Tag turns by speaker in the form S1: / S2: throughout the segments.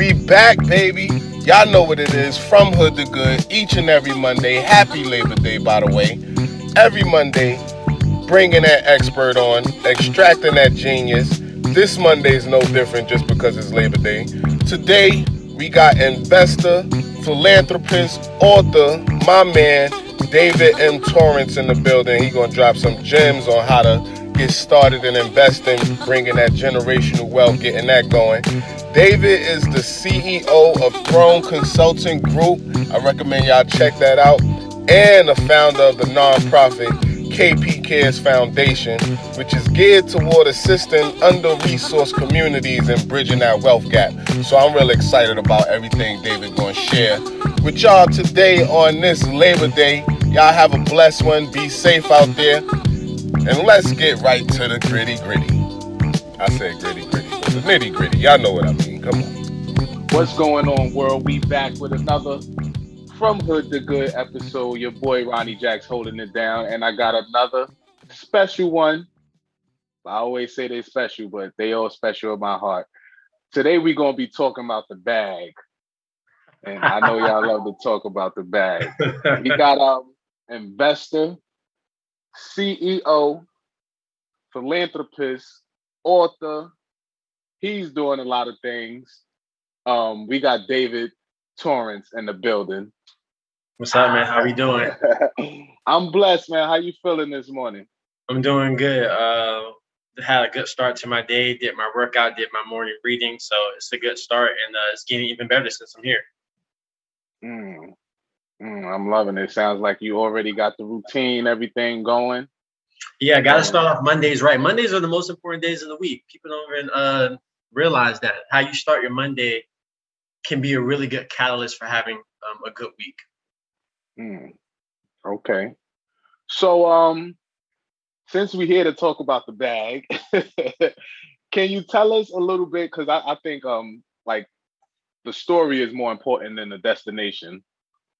S1: We back, baby. Y'all know what it is. From Hood to Good, each and every Monday. Happy Labor Day, by the way. Every Monday, bringing that expert on, extracting that genius. This Monday is no different just because it's Labor Day. Today, we got investor, philanthropist, author, my man, David M. Torrance in the building. He gonna drop some gems on how to get started in investing, bringing that generational wealth, getting that going. David is the CEO of Throne Consulting Group. I recommend y'all check that out. And the founder of the nonprofit KP Cares Foundation, which is geared toward assisting under-resourced communities and bridging that wealth gap. So I'm really excited about everything David going to share with y'all today on this Labor Day. Y'all have a blessed one. Be safe out there. And let's get right to the gritty gritty. I said gritty gritty, nitty gritty. Y'all know what I mean. Come on.
S2: What's going on, world? We back with another From Hood to Good episode. Your boy Ronnie Jacks holding it down, and I got another special one. I always say they're special, but they all special in my heart. Today we're gonna be talking about the bag, and I know y'all love to talk about the bag. We got um investor, CEO, philanthropist, author. He's doing a lot of things. Um, we got David Torrance in the building.
S3: What's up, man? How we doing?
S2: I'm blessed, man. How you feeling this morning?
S3: I'm doing good. Uh, had a good start to my day. Did my workout. Did my morning reading. So it's a good start, and uh, it's getting even better since I'm here.
S2: Mm. Mm, I'm loving it. Sounds like you already got the routine, everything going.
S3: Yeah, I got to start off Mondays right. Mondays are the most important days of the week. People don't even uh, realize that how you start your Monday can be a really good catalyst for having um, a good week.
S2: Mm. Okay. So, um, since we're here to talk about the bag, can you tell us a little bit? Because I, I think, um, like, the story is more important than the destination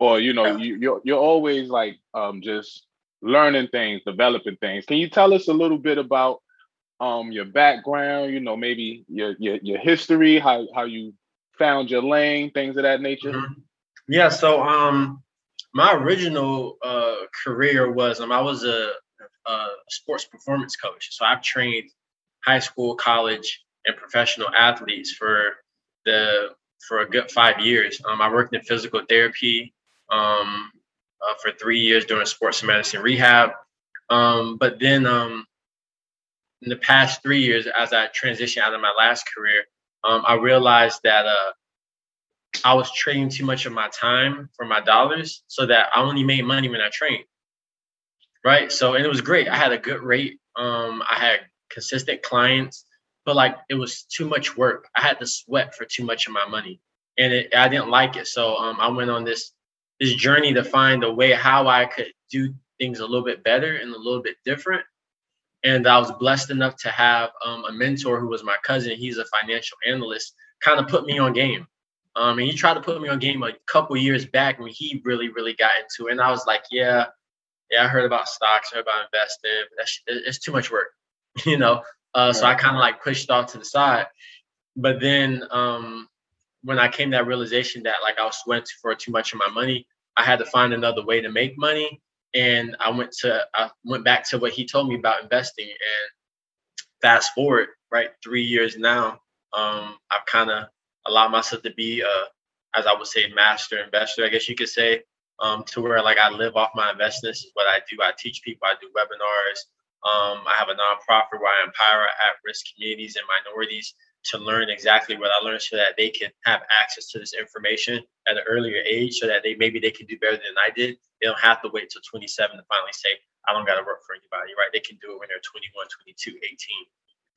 S2: or you know you, you're, you're always like um, just learning things developing things can you tell us a little bit about um, your background you know maybe your, your your history how how you found your lane things of that nature
S3: mm-hmm. yeah so um my original uh, career was um, i was a, a sports performance coach so i've trained high school college and professional athletes for the for a good five years. Um, I worked in physical therapy um, uh, for three years doing sports medicine rehab. Um, but then um, in the past three years, as I transitioned out of my last career, um, I realized that uh, I was trading too much of my time for my dollars so that I only made money when I trained. Right. So, and it was great. I had a good rate. Um, I had consistent clients, but like it was too much work. I had to sweat for too much of my money and it, I didn't like it. So um, I went on this this journey to find a way how I could do things a little bit better and a little bit different. And I was blessed enough to have um, a mentor who was my cousin. He's a financial analyst, kind of put me on game. Um, and he tried to put me on game a couple years back when he really, really got into it. And I was like, yeah, yeah, I heard about stocks, I heard about investing. That's, it's too much work, you know? Uh, so I kind of like pushed off to the side. But then um, when I came to that realization that like I was sweating for too much of my money, I had to find another way to make money. And I went to I went back to what he told me about investing. And fast forward, right, three years now, um, I've kind of allowed myself to be a, as I would say, master investor. I guess you could say, um, to where like I live off my investments. Is what I do. I teach people. I do webinars. Um, I have a nonprofit where I empower at-risk communities and minorities to learn exactly what I learned so that they can have access to this information at an earlier age so that they maybe they can do better than I did. They don't have to wait till 27 to finally say, I don't got to work for anybody, right? They can do it when they're 21, 22, 18.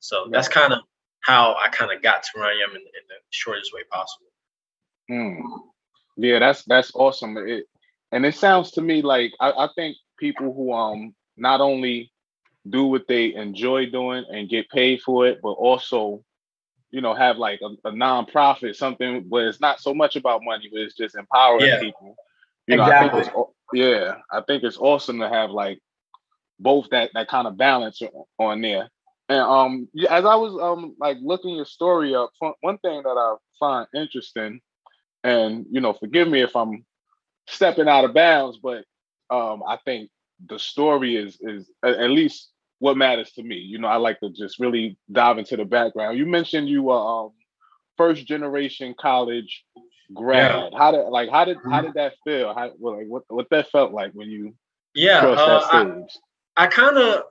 S3: So that's kind of how I kind of got to where I am in, in the shortest way possible.
S2: Mm. Yeah, that's that's awesome. It, and it sounds to me like I, I think people who um not only do what they enjoy doing and get paid for it, but also you know, have like a, a nonprofit, something where it's not so much about money, but it's just empowering yeah. people. You know, exactly. I think it's yeah, I think it's awesome to have like both that that kind of balance on there. And um, as I was um like looking your story up, one thing that I find interesting, and you know, forgive me if I'm stepping out of bounds, but um, I think the story is is at least what matters to me. You know, I like to just really dive into the background. You mentioned you were um, first generation college grad. Yeah. How did like how did how mm-hmm. did that feel? How like what what that felt like when you
S3: yeah uh, I, I kind of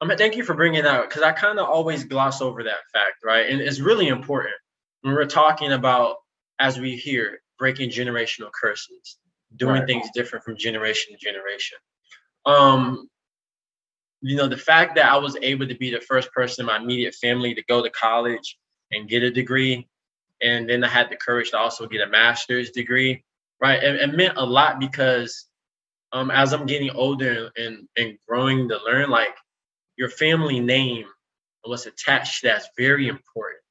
S3: I mean thank you for bringing that because I kind of always gloss over that fact right and it's really important when we're talking about as we hear breaking generational curses doing right. things different from generation to generation um you know the fact that I was able to be the first person in my immediate family to go to college and get a degree and then I had the courage to also get a master's degree, right? It, it meant a lot because um, as I'm getting older and, and growing to learn, like your family name what's attached that's very important.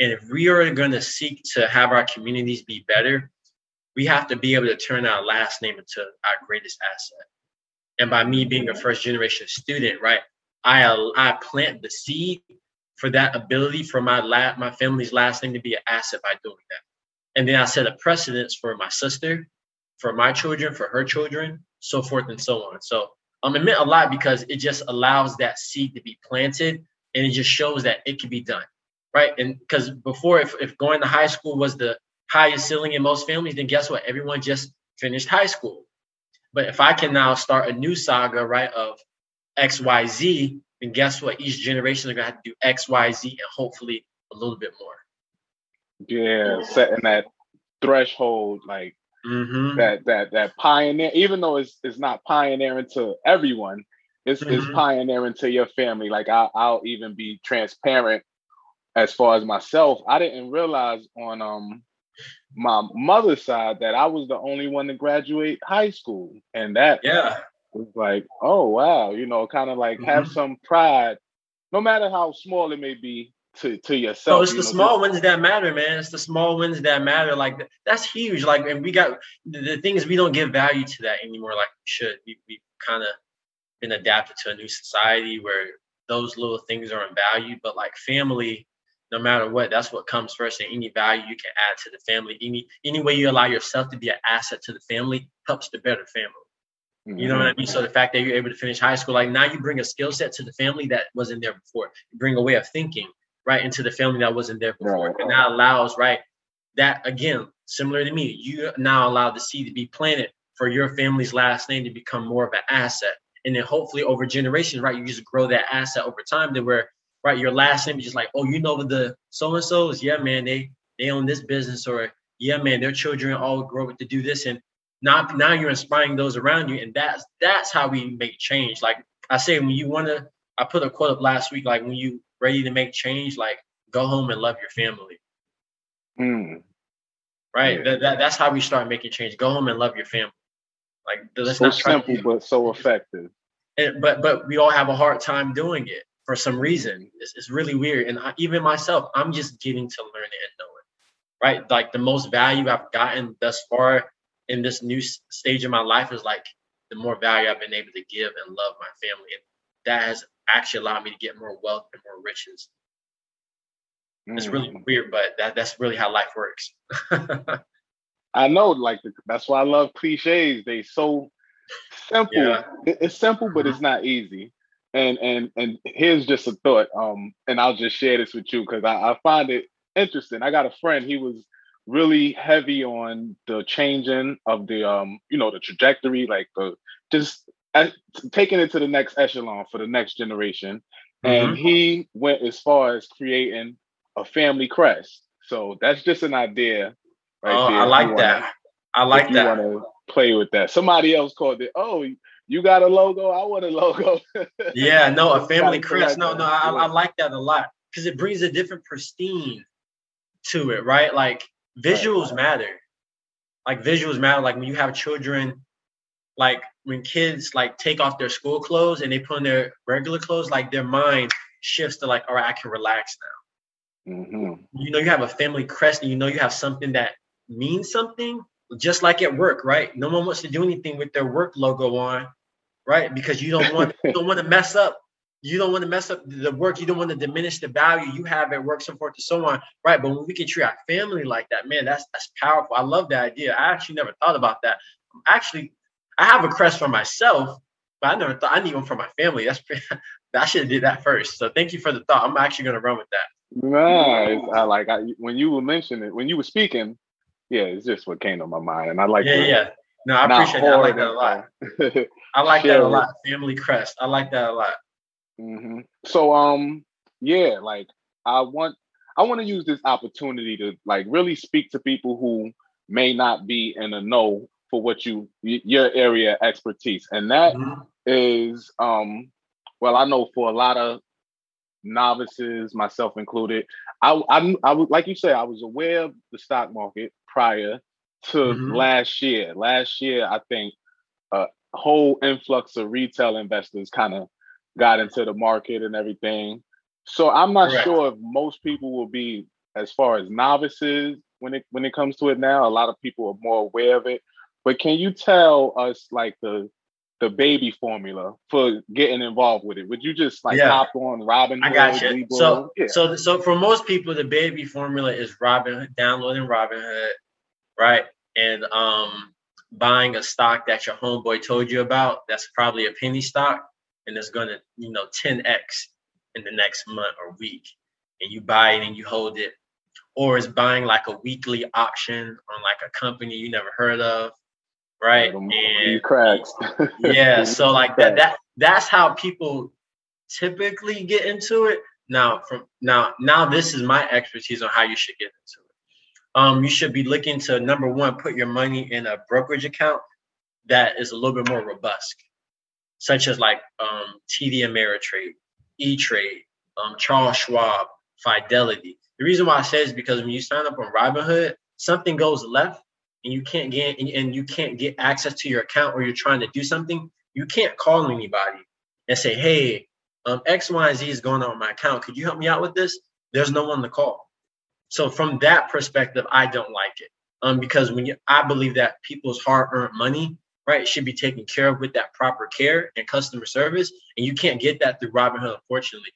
S3: And if we are going to seek to have our communities be better, we have to be able to turn our last name into our greatest asset. And by me being a first generation student, right, I I plant the seed for that ability for my la- my family's last name to be an asset by doing that. And then I set a precedence for my sister, for my children, for her children, so forth and so on. So um, it meant a lot because it just allows that seed to be planted and it just shows that it can be done. Right. And because before, if, if going to high school was the highest ceiling in most families, then guess what? Everyone just finished high school. But if I can now start a new saga, right, of XYZ, and guess what? Each generation is gonna have to do X, Y, Z, and hopefully a little bit more.
S2: Yeah, setting that threshold, like mm-hmm. that that that pioneer. Even though it's it's not pioneering to everyone, it's mm-hmm. it's pioneering to your family. Like I, I'll even be transparent as far as myself. I didn't realize on um my mother's side that I was the only one to graduate high school, and that
S3: yeah
S2: it's like, oh wow, you know, kind of like mm-hmm. have some pride, no matter how small it may be to to yourself.
S3: Oh, it's
S2: the
S3: know, small wins that matter, man. It's the small wins that matter. Like that's huge. Like, and we got the, the thing is we don't give value to that anymore. Like we should. We we kind of been adapted to a new society where those little things are in value. But like family, no matter what, that's what comes first. And any value you can add to the family, any any way you allow yourself to be an asset to the family helps the better family. You know what I mm-hmm. mean? So the fact that you're able to finish high school, like now you bring a skill set to the family that wasn't there before. You bring a way of thinking right into the family that wasn't there before. Right. And that allows, right, that again, similar to me, you now allow the seed to be planted for your family's last name to become more of an asset. And then hopefully over generations, right, you just grow that asset over time to where, right, your last name is just like, oh, you know the so and so's, yeah, man, they they own this business, or yeah, man, their children all grow up to do this, and now now you're inspiring those around you. And that's that's how we make change. Like i say when you want to i put a quote up last week like when you ready to make change like go home and love your family.
S2: Mm.
S3: right? Yeah. that, that, that's how we start making change. Go home and love your family. Like
S2: that's so not simple but so effective.
S3: And, but but we all have a hard time doing it for some reason it's, it's really weird and I, even myself i'm just getting to learn it and know it right like the most value i've gotten thus far in this new stage of my life is like the more value I've been able to give and love my family. And that has actually allowed me to get more wealth and more riches. Mm. It's really mm. weird, but that, that's really how life works.
S2: I know, like that's why I love cliches. They so simple. Yeah. It's simple, but it's mm-hmm. not easy. And and and here's just a thought. Um, and I'll just share this with you because I, I find it interesting. I got a friend. He was really heavy on the changing of the um you know the trajectory like the just uh, taking it to the next echelon for the next generation mm-hmm. and he went as far as creating a family crest so that's just an idea
S3: right oh, there. i like wanna, that i like that
S2: you want to play with that somebody else called it oh you got a logo i want a logo
S3: yeah no a family crest no no I, I like that a lot because it brings a different pristine to it right like visuals matter. Like visuals matter. Like when you have children, like when kids like take off their school clothes and they put on their regular clothes, like their mind shifts to like, all right, I can relax now. Mm-hmm. You know, you have a family crest, and you know you have something that means something. Just like at work, right? No one wants to do anything with their work logo on, right? Because you don't want you don't want to mess up you don't want to mess up the work. You don't want to diminish the value you have at work, so forth and so on. Right. But when we can treat our family like that, man, that's that's powerful. I love that idea. I actually never thought about that. Actually, I have a crest for myself, but I never thought I need one for my family. That's I should have did that first. So thank you for the thought. I'm actually gonna run with that.
S2: Nice. I like I, when you were mentioning it, when you were speaking, yeah, it's just what came to my mind. And I like
S3: Yeah, yeah. No, I appreciate that. I like that a lot. I like that a lot. Family crest. I like that a lot.
S2: Mm-hmm. So um yeah, like I want I want to use this opportunity to like really speak to people who may not be in a know for what you your area expertise, and that mm-hmm. is um well I know for a lot of novices, myself included, I I I would like you say I was aware of the stock market prior to mm-hmm. last year. Last year, I think a whole influx of retail investors kind of got into the market and everything. So I'm not Correct. sure if most people will be as far as novices when it when it comes to it now. A lot of people are more aware of it. But can you tell us like the the baby formula for getting involved with it? Would you just like yeah. hop on Robin?
S3: I got you. So yeah. so so for most people, the baby formula is Robin downloading Robinhood, right? And um buying a stock that your homeboy told you about. That's probably a penny stock and it's going to, you know, 10x in the next month or week. And you buy it and you hold it. Or it's buying like a weekly option on like a company you never heard of. Right.
S2: And cracks.
S3: yeah. So like that that that's how people typically get into it. Now from now now this is my expertise on how you should get into it. Um, you should be looking to number one, put your money in a brokerage account that is a little bit more robust such as like um, TD Ameritrade, E Trade, um, Charles Schwab, Fidelity. The reason why I say is because when you sign up on Robinhood, something goes left and you can't get and you can't get access to your account or you're trying to do something, you can't call anybody and say, "Hey, um, X, Y, and Z is going on my account. Could you help me out with this?" There's no one to call. So from that perspective, I don't like it. Um, because when you, I believe that people's hard-earned money right? Should be taken care of with that proper care and customer service. And you can't get that through Robinhood, unfortunately.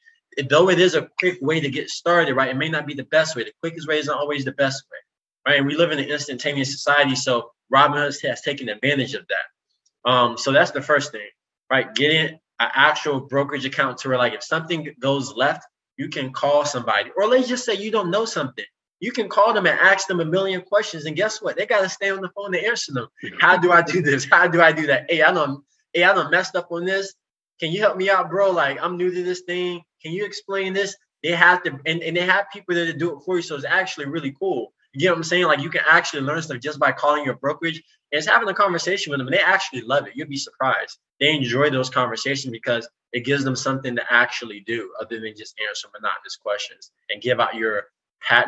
S3: Though it is a quick way to get started, right? It may not be the best way. The quickest way isn't always the best way, right? And we live in an instantaneous society, so Robinhood has taken advantage of that. Um, so that's the first thing, right? Getting an actual brokerage account to where, like, if something goes left, you can call somebody, or let's just say you don't know something you can call them and ask them a million questions, and guess what? They got to stay on the phone to answer them. How do I do this? How do I do that? Hey, I don't. Hey, I don't messed up on this. Can you help me out, bro? Like I'm new to this thing. Can you explain this? They have to, and, and they have people that do it for you. So it's actually really cool. You know what I'm saying? Like you can actually learn stuff just by calling your brokerage it's having a conversation with them. And they actually love it. You'd be surprised. They enjoy those conversations because it gives them something to actually do other than just answer monotonous questions and give out your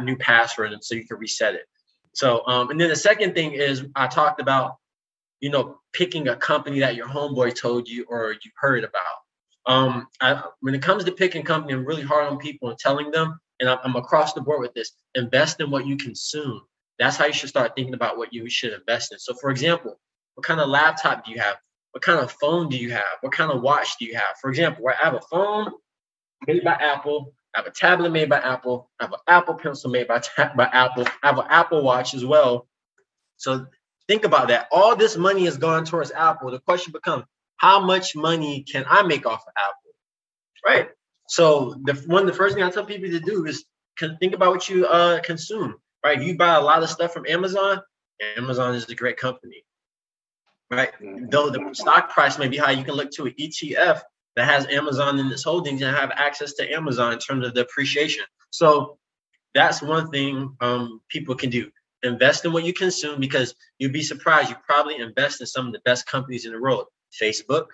S3: new password so you can reset it. So, um, and then the second thing is I talked about, you know, picking a company that your homeboy told you or you heard about. Um, I, when it comes to picking company, I'm really hard on people and telling them, and I'm across the board with this. Invest in what you consume. That's how you should start thinking about what you should invest in. So, for example, what kind of laptop do you have? What kind of phone do you have? What kind of watch do you have? For example, I have a phone made by Apple I have a tablet made by Apple. I have an Apple Pencil made by, by Apple. I have an Apple Watch as well. So think about that. All this money has gone towards Apple. The question becomes, how much money can I make off of Apple? Right. So the one the first thing I tell people to do is think about what you uh, consume. Right. If you buy a lot of stuff from Amazon, Amazon is a great company. Right. Though the stock price may be high, you can look to an ETF that has Amazon in its holdings and have access to Amazon in terms of the appreciation. So that's one thing um, people can do. Invest in what you consume because you'll be surprised. You probably invest in some of the best companies in the world. Facebook,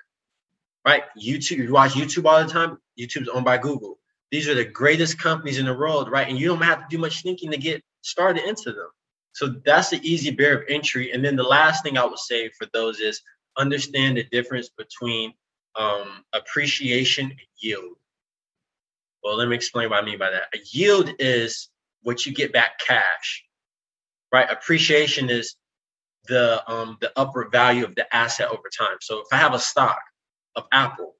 S3: right? YouTube. You watch YouTube all the time. YouTube's owned by Google. These are the greatest companies in the world, right? And you don't have to do much thinking to get started into them. So that's the easy barrier of entry. And then the last thing I would say for those is understand the difference between um, appreciation and yield. Well, let me explain what I mean by that. A yield is what you get back cash, right? Appreciation is the um, the upward value of the asset over time. So if I have a stock of Apple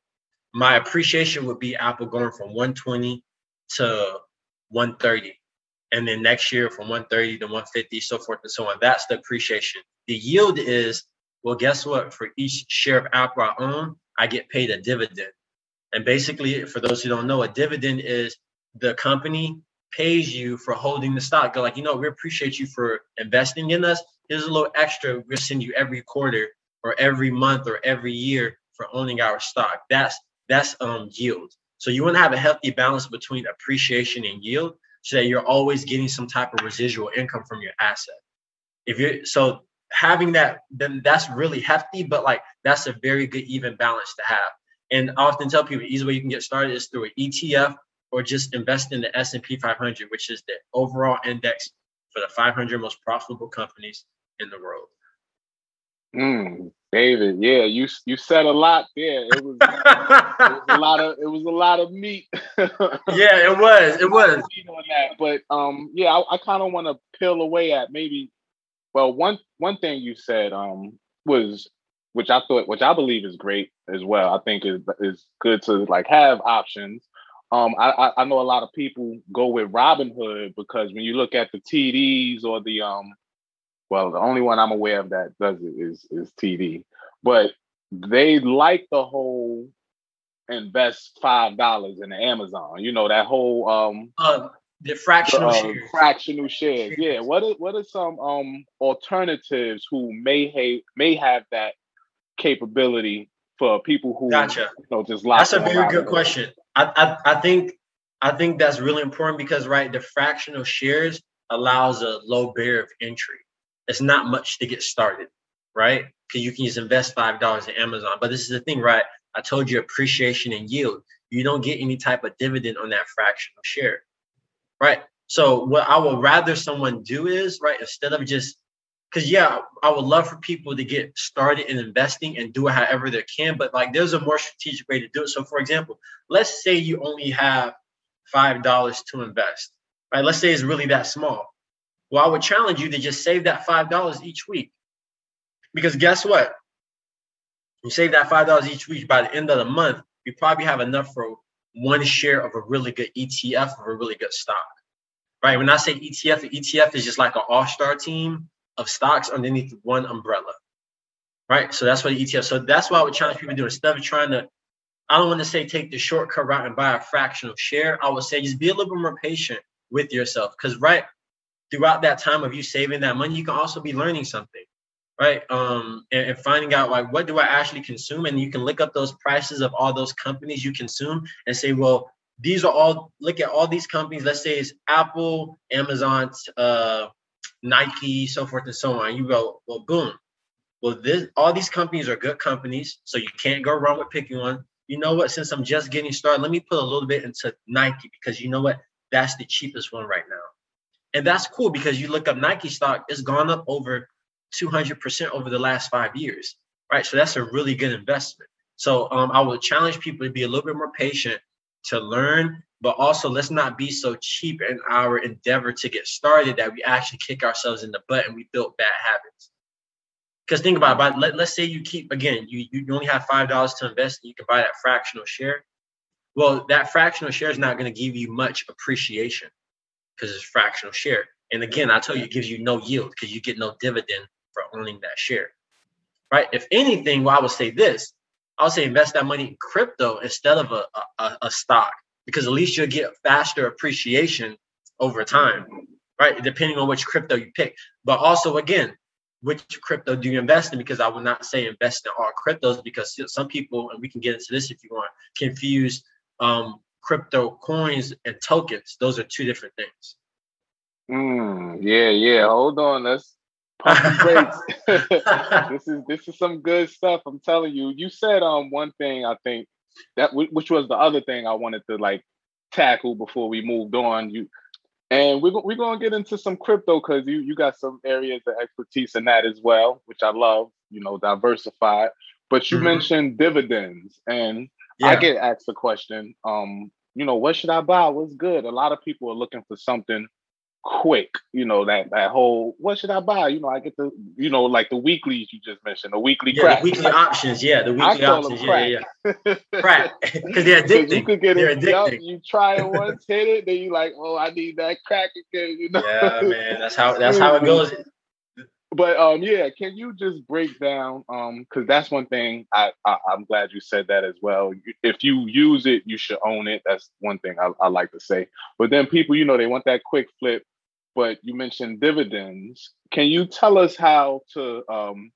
S3: my appreciation would be Apple going from 120 to 130. And then next year from 130 to 150, so forth and so on. That's the appreciation. The yield is, well, guess what? For each share of Apple I own, I get paid a dividend. And basically, for those who don't know, a dividend is the company pays you for holding the stock. They're like, you know, we appreciate you for investing in us. Here's a little extra we'll send you every quarter or every month or every year for owning our stock. That's that's um yield. So you want to have a healthy balance between appreciation and yield so that you're always getting some type of residual income from your asset. If you're so having that, then that's really hefty, but like that's a very good even balance to have. And I often tell people, the easy way you can get started is through an ETF or just invest in the S&P 500, which is the overall index for the 500 most profitable companies in the world.
S2: Mm, David, yeah, you you said a lot there. It was, it was a lot of it was a lot of meat.
S3: yeah, it was. It was.
S2: On that. But um, yeah, I, I kind of want to peel away at maybe. Well, one one thing you said um was which I thought, which I believe is great as well. I think is is good to like have options. Um, I, I know a lot of people go with Robinhood because when you look at the TDs or the um well, the only one I'm aware of that does it is is TD. But they like the whole invest five dollars in Amazon. You know that whole um
S3: uh, the fractional
S2: uh,
S3: shares.
S2: Fractional shares. Yeah. What are what are some um alternatives who may have may have that capability for people who
S3: gotcha.
S2: you know just
S3: That's a very good question. I, I I think I think that's really important because right, the fractional shares allows a low barrier of entry it's not much to get started, right? Because you can just invest five dollars in Amazon. But this is the thing, right? I told you appreciation and yield. You don't get any type of dividend on that fractional share, right? So what I would rather someone do is right instead of just because yeah, I would love for people to get started in investing and do it however they can, but like there's a more strategic way to do it. So for example, let's say you only have five dollars to invest, right? Let's say it's really that small. Well, I would challenge you to just save that $5 each week. Because guess what? You save that $5 each week by the end of the month, you probably have enough for one share of a really good ETF of a really good stock. Right? When I say ETF, ETF is just like an all-star team of stocks underneath one umbrella. Right? So that's what the ETF. So that's why I would challenge people to do. Instead of trying to, I don't want to say take the shortcut route and buy a fractional share. I would say just be a little bit more patient with yourself. Because right, throughout that time of you saving that money, you can also be learning something, right? Um, and, and, finding out like what do I actually consume, and you can look up those prices of all those companies you consume and say, well, these are all. Look at all these companies. Let's say it's Apple, Amazon, uh, Nike, so forth and so on. You go, well, boom. Well, this all these companies are good companies, so you can't go wrong with picking one. You know what? Since I'm just getting started, let me put a little bit into Nike because you know what? That's the cheapest one right now. And that's cool because you look up Nike stock, it's gone up over 200% over the last five years, right? So that's a really good investment. So um, I would challenge people to be a little bit more patient to learn, but also let's not be so cheap in our endeavor to get started that we actually kick ourselves in the butt and we build bad habits. Because think about it, let, let's say you keep, again, you, you only have $5 to invest and you can buy that fractional share. Well, that fractional share is not going to give you much appreciation because it's fractional share. And again, I tell you, it gives you no yield because you get no dividend for owning that share. Right? If anything, well, I would say this. I would say invest that money in crypto instead of a, a, a stock because at least you'll get faster appreciation over time, right? Depending on which crypto you pick. But also, again, which crypto do you invest in? Because I would not say invest in all cryptos because some people, and we can get into this if you want, confuse um, crypto coins and tokens. Those are two different things.
S2: Mm, yeah, yeah. Hold on. Let's pump the this is this is some good stuff. I'm telling you. You said um one thing I think that which was the other thing I wanted to like tackle before we moved on. You and we're we're gonna get into some crypto because you you got some areas of expertise in that as well, which I love. You know, diversified. But you mm-hmm. mentioned dividends, and yeah. I get asked the question, um, you know, what should I buy? What's good? A lot of people are looking for something quick. You know that that whole what should I buy? You know, I get the you know like the weeklies you just mentioned, the weekly
S3: yeah,
S2: crack.
S3: The weekly options, yeah, the weekly options, yeah, yeah, yeah. crack because they're addicting. You could get they're it, addicting. Yep,
S2: you try it once, hit it, then you like, oh, I need that crack again. You know?
S3: Yeah, man, that's how that's how it goes.
S2: But um, yeah, can you just break down um, because that's one thing I, I am glad you said that as well. If you use it, you should own it. That's one thing I, I like to say. But then people, you know, they want that quick flip but you mentioned dividends. Can you tell us how to um,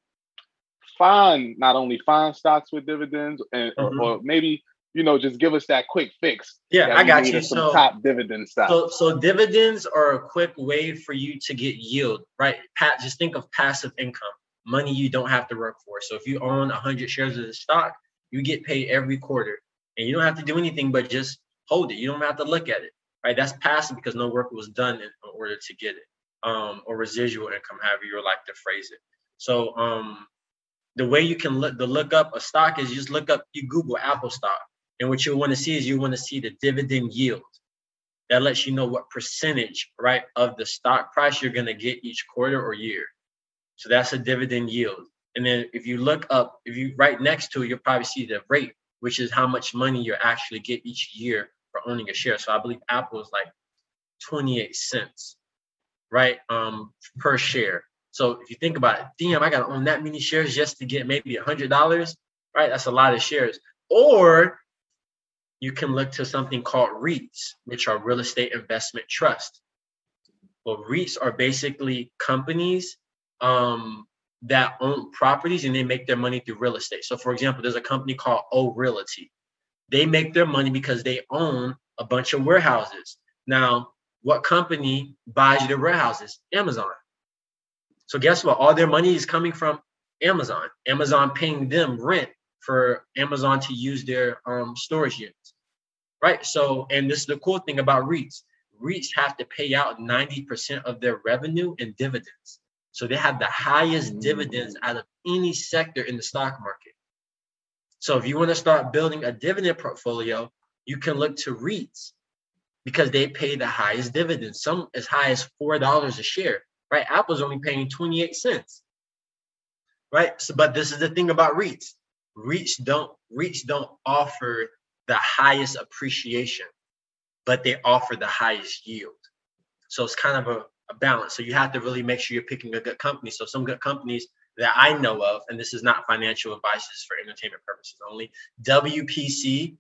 S2: find not only find stocks with dividends and mm-hmm. or, or, maybe you know just give us that quick fix?
S3: Yeah, I got you.
S2: Some so top dividend stocks.
S3: So, so dividends are a quick way for you to get yield, right? Pat, just think of passive income, money you don't have to work for. So if you own 100 shares of the stock, you get paid every quarter, and you don't have to do anything but just hold it. You don't have to look at it right? That's passive because no work was done in order to get it, um, or residual income, however you like to phrase it. So um, the way you can look the look up a stock is you just look up you Google Apple stock, and what you want to see is you want to see the dividend yield. That lets you know what percentage, right, of the stock price you're going to get each quarter or year. So that's a dividend yield. And then if you look up, if you right next to it, you'll probably see the rate, which is how much money you actually get each year for owning a share. So I believe Apple is like 28 cents, right? Um, per share. So if you think about it, damn, I gotta own that many shares just to get maybe a hundred dollars, right? That's a lot of shares. Or you can look to something called REITs, which are real estate investment trust. Well, REITs are basically companies um, that own properties and they make their money through real estate. So, for example, there's a company called O Realty. They make their money because they own a bunch of warehouses. Now, what company buys their warehouses? Amazon. So guess what? All their money is coming from Amazon. Amazon paying them rent for Amazon to use their um, storage units, right? So, and this is the cool thing about REITs. REITs have to pay out 90% of their revenue in dividends. So they have the highest dividends out of any sector in the stock market. So if you want to start building a dividend portfolio, you can look to REITs because they pay the highest dividends, some as high as four dollars a share. Right? Apple's only paying 28 cents. Right. So, but this is the thing about REITs. REITs don't reach don't offer the highest appreciation, but they offer the highest yield. So it's kind of a, a balance. So you have to really make sure you're picking a good company. So some good companies that I know of, and this is not financial advice, this is for entertainment purposes only. WPC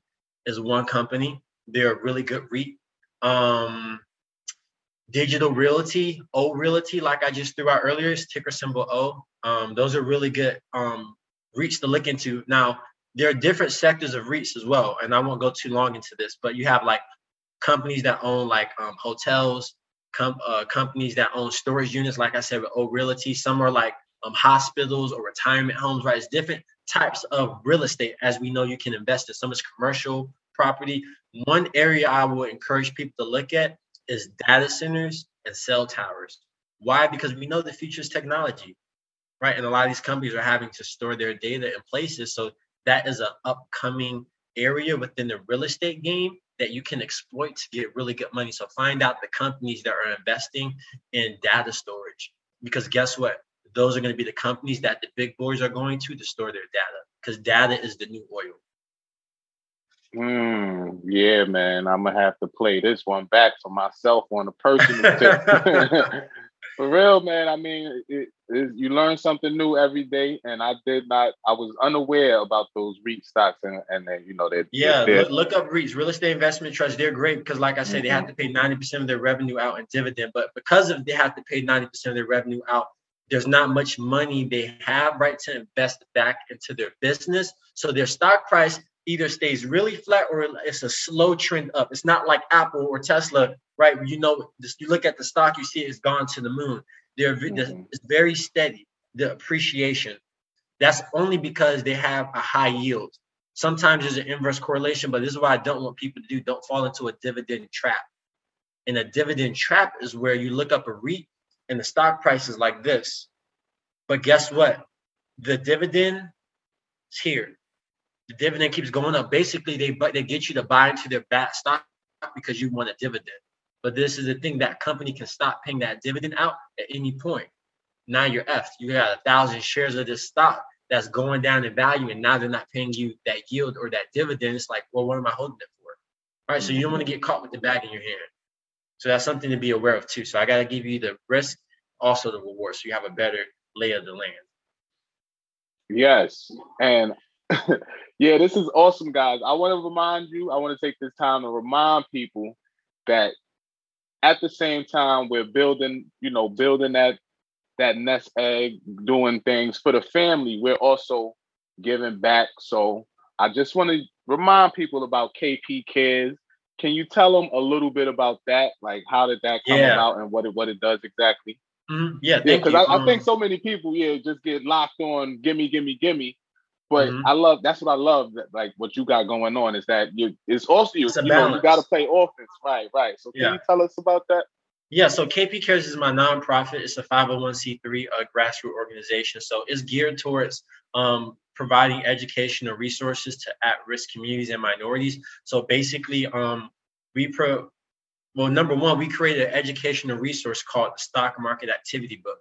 S3: is one company. They're a really good REIT. Um, Digital Realty, O Realty, like I just threw out earlier, is ticker symbol O. Um, those are really good um, REITs to look into. Now, there are different sectors of REITs as well, and I won't go too long into this, but you have like companies that own like um, hotels, com- uh, companies that own storage units, like I said with O Realty. Some are like um, hospitals or retirement homes, right? It's different types of real estate as we know you can invest in. Some is commercial property. One area I would encourage people to look at is data centers and cell towers. Why? Because we know the future is technology, right? And a lot of these companies are having to store their data in places. So that is an upcoming area within the real estate game that you can exploit to get really good money. So find out the companies that are investing in data storage. Because guess what? those are going to be the companies that the big boys are going to to store their data because data is the new oil.
S2: Mm, yeah, man, I'm gonna have to play this one back for myself on a personal tip. for real, man. I mean, it, it, you learn something new every day, and I did not. I was unaware about those REIT stocks, and and then you know that.
S3: Yeah, look, look, up REITs, real estate investment trusts. They're great because, like I said, mm-hmm. they have to pay ninety percent of their revenue out in dividend. But because of they have to pay ninety percent of their revenue out there's not much money they have right to invest back into their business. So their stock price either stays really flat or it's a slow trend up. It's not like Apple or Tesla, right? You know, you look at the stock, you see it's gone to the moon. They're mm-hmm. it's very steady, the appreciation. That's only because they have a high yield. Sometimes there's an inverse correlation, but this is what I don't want people to do. Don't fall into a dividend trap. And a dividend trap is where you look up a REIT and the stock price is like this. But guess what? The dividend is here. The dividend keeps going up. Basically, they they get you to buy into their bad stock because you want a dividend. But this is the thing that company can stop paying that dividend out at any point. Now you're effed. You got a thousand shares of this stock that's going down in value, and now they're not paying you that yield or that dividend. It's like, well, what am I holding it for? All right. So you don't want to get caught with the bag in your hand. So that's something to be aware of too. So I got to give you the risk, also the reward, so you have a better lay of the land.
S2: Yes, and yeah, this is awesome, guys. I want to remind you. I want to take this time to remind people that at the same time we're building, you know, building that that nest egg, doing things for the family. We're also giving back. So I just want to remind people about KP Cares. Can you tell them a little bit about that? Like, how did that come yeah. about and what it what it does exactly?
S3: Mm-hmm. Yeah,
S2: yeah, because I, I, think so many people, yeah, just get locked on gimme, gimme, gimme. But mm-hmm. I love that's what I love that like what you got going on is that you it's also you, it's you know you got to play offense, right? Right. So can yeah. you tell us about that?
S3: Yeah, so KP Cares is my nonprofit. It's a 501c3 uh, grassroots organization. So it's geared towards um, providing educational resources to at-risk communities and minorities. So basically, um, we pro well, number one, we created an educational resource called the Stock Market Activity Book.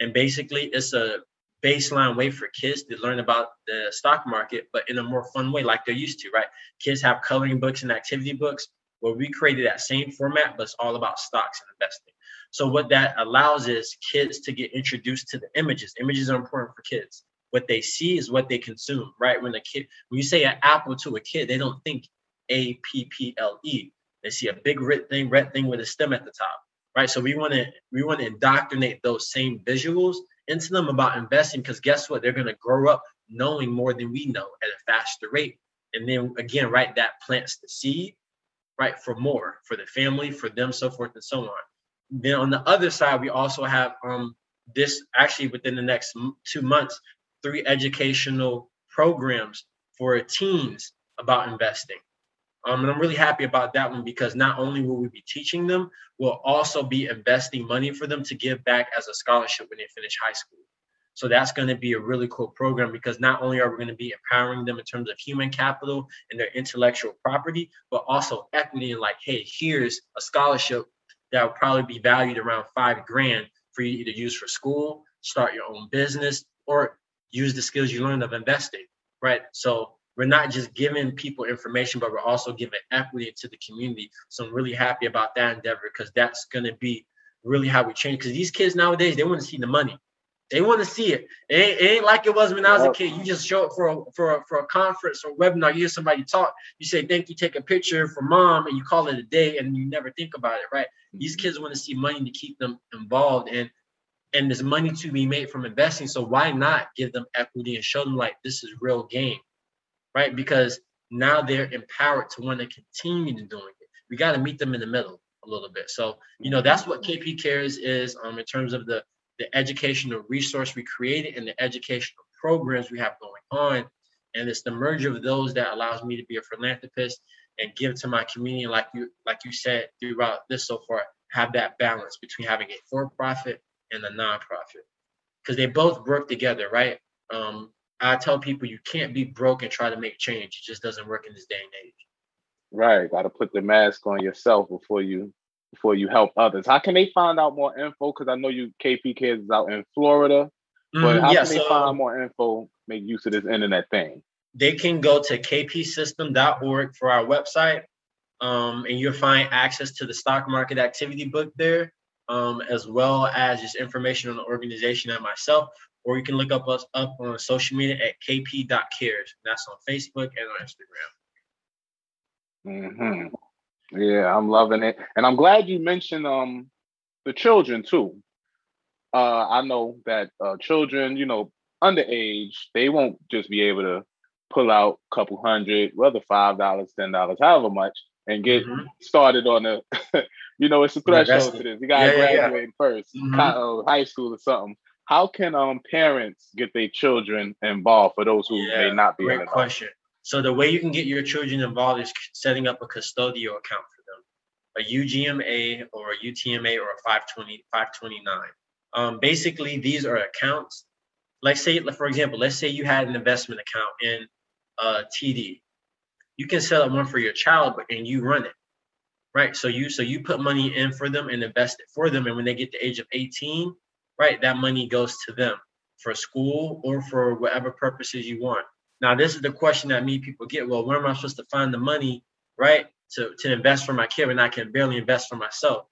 S3: And basically, it's a baseline way for kids to learn about the stock market, but in a more fun way, like they're used to, right? Kids have coloring books and activity books. where we created that same format, but it's all about stocks and investing. So what that allows is kids to get introduced to the images. Images are important for kids. What they see is what they consume, right? When a kid, when you say an apple to a kid, they don't think A P P L E. They see a big red thing, red thing with a stem at the top, right? So we want to we want to indoctrinate those same visuals into them about investing because guess what? They're going to grow up knowing more than we know at a faster rate. And then again, right, that plants the seed, right, for more for the family, for them, so forth and so on. Then on the other side, we also have um this actually within the next two months, three educational programs for teens about investing. Um, and I'm really happy about that one because not only will we be teaching them, we'll also be investing money for them to give back as a scholarship when they finish high school. So that's going to be a really cool program because not only are we going to be empowering them in terms of human capital and their intellectual property, but also equity and like, hey, here's a scholarship that will probably be valued around five grand for you to use for school, start your own business, or use the skills you learned of investing, right? So we're not just giving people information, but we're also giving equity to the community. So I'm really happy about that endeavor because that's going to be really how we change. Because these kids nowadays, they want to see the money. They want to see it. It ain't, it ain't, like it was when I was a kid. You just show up for a, for a, for a conference or webinar. You hear somebody talk. You say thank you, take a picture for mom, and you call it a day, and you never think about it. Right? These mm-hmm. kids want to see money to keep them involved, and and there's money to be made from investing. So why not give them equity and show them like this is real game? Right? Because now they're empowered to want to continue doing it. We got to meet them in the middle a little bit. So, you know, that's what KP Cares is um, in terms of the, the educational resource we created and the educational programs we have going on. And it's the merger of those that allows me to be a philanthropist and give to my community, like you like you said throughout this so far, have that balance between having a for-profit and a nonprofit. Because they both work together, right? Um, I tell people you can't be broke and try to make change. It just doesn't work in this day and age.
S2: Right. Got to put the mask on yourself before you before you help others. How can they find out more info? Because I know you KP Kids is out in Florida, but mm, how yeah, can they so find more info? Make use of this internet thing.
S3: They can go to kpsystem.org for our website, um, and you'll find access to the stock market activity book there, um, as well as just information on the organization and myself or you can look up us up on social media at kp.cares. That's on Facebook and on
S2: Instagram. Mm-hmm. Yeah, I'm loving it, and I'm glad you mentioned um the children too. Uh, I know that uh, children, you know, underage, they won't just be able to pull out a couple hundred, whether five dollars, ten dollars, however much, and get mm-hmm. started on a. you know, it's a threshold to this. You gotta yeah, graduate yeah. 1st mm-hmm. high school or something how can um parents get their children involved for those who yeah, may not be
S3: great involved? question so the way you can get your children involved is setting up a custodial account for them a ugma or a utma or a 520 529 um, basically these are accounts like say for example let's say you had an investment account in uh, td you can set up one for your child and you run it right? So you so you put money in for them and invest it for them, and when they get the age of 18, right, that money goes to them for school or for whatever purposes you want. Now, this is the question that many people get. Well, where am I supposed to find the money, right, to, to invest for my kid when I can barely invest for myself?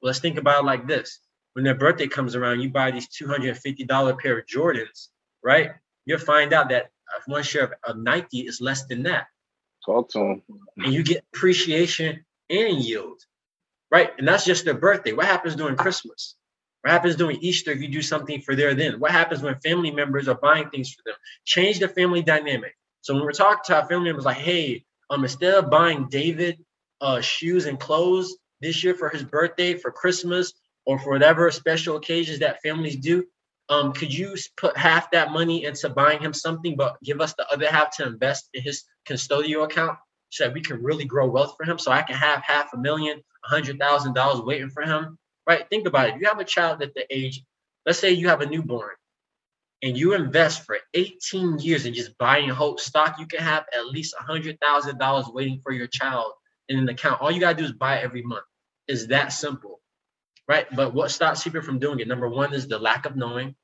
S3: Well, let's think about it like this. When their birthday comes around, you buy these $250 pair of Jordans, right? You'll find out that one share of, of Nike is less than that.
S2: Talk to them.
S3: And you get appreciation and yield, right? And that's just their birthday. What happens during Christmas? What happens during Easter if you do something for their then? What happens when family members are buying things for them? Change the family dynamic. So when we're talking to our family members, like, hey, um, instead of buying David uh, shoes and clothes this year for his birthday, for Christmas, or for whatever special occasions that families do, um, could you put half that money into buying him something, but give us the other half to invest in his custodial account so that we can really grow wealth for him? So I can have half a million, a hundred thousand dollars waiting for him, right? Think about it. If you have a child at the age, let's say you have a newborn, and you invest for 18 years in just buying hope stock, you can have at least a hundred thousand dollars waiting for your child in an account. All you gotta do is buy it every month. Is that simple right? But what stops people from doing it? Number one is the lack of knowing,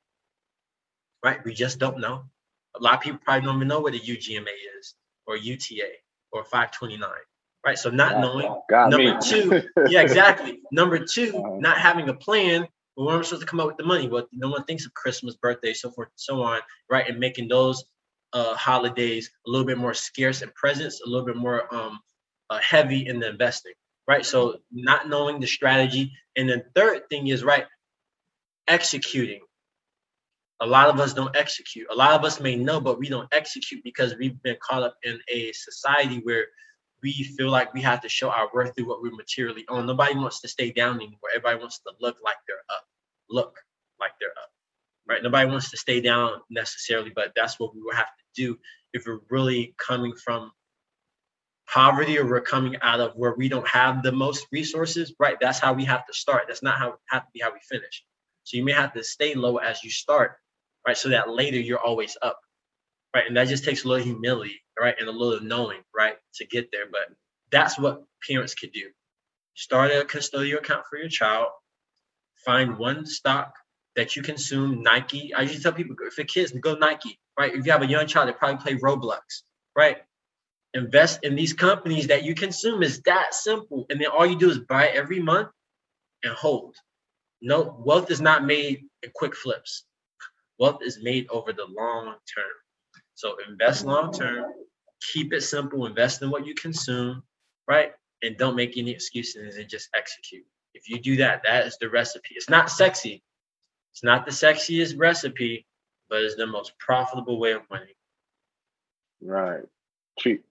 S3: right? We just don't know. A lot of people probably don't even know what a UGMA is or UTA or 529, right? So not knowing.
S2: Got
S3: Number
S2: me.
S3: two, yeah, exactly. Number two, not having a plan. Well, where am I supposed to come up with the money? Well, no one thinks of Christmas, birthday, so forth and so on, right? And making those uh, holidays a little bit more scarce and presence, a little bit more um, uh, heavy in the investing, right? So not knowing the strategy, and then third thing is right, executing. A lot of us don't execute. A lot of us may know, but we don't execute because we've been caught up in a society where we feel like we have to show our worth through what we materially own. Nobody wants to stay down anymore. Everybody wants to look like they're up. Look like they're up. Right? Nobody wants to stay down necessarily, but that's what we will have to do if we're really coming from poverty or we're coming out of where we don't have the most resources, right? That's how we have to start. That's not how have to be how we finish. So you may have to stay low as you start, right? So that later you're always up. Right. And that just takes a little humility, right? And a little knowing, right, to get there. But that's what parents could do. Start a custodial account for your child. Find one stock that you consume. Nike. I usually tell people for kids, go Nike, right? If you have a young child, they probably play Roblox, right? invest in these companies that you consume is that simple and then all you do is buy every month and hold no wealth is not made in quick flips wealth is made over the long term so invest long term keep it simple invest in what you consume right and don't make any excuses and just execute if you do that that is the recipe it's not sexy it's not the sexiest recipe but it's the most profitable way of winning
S2: Right. Treat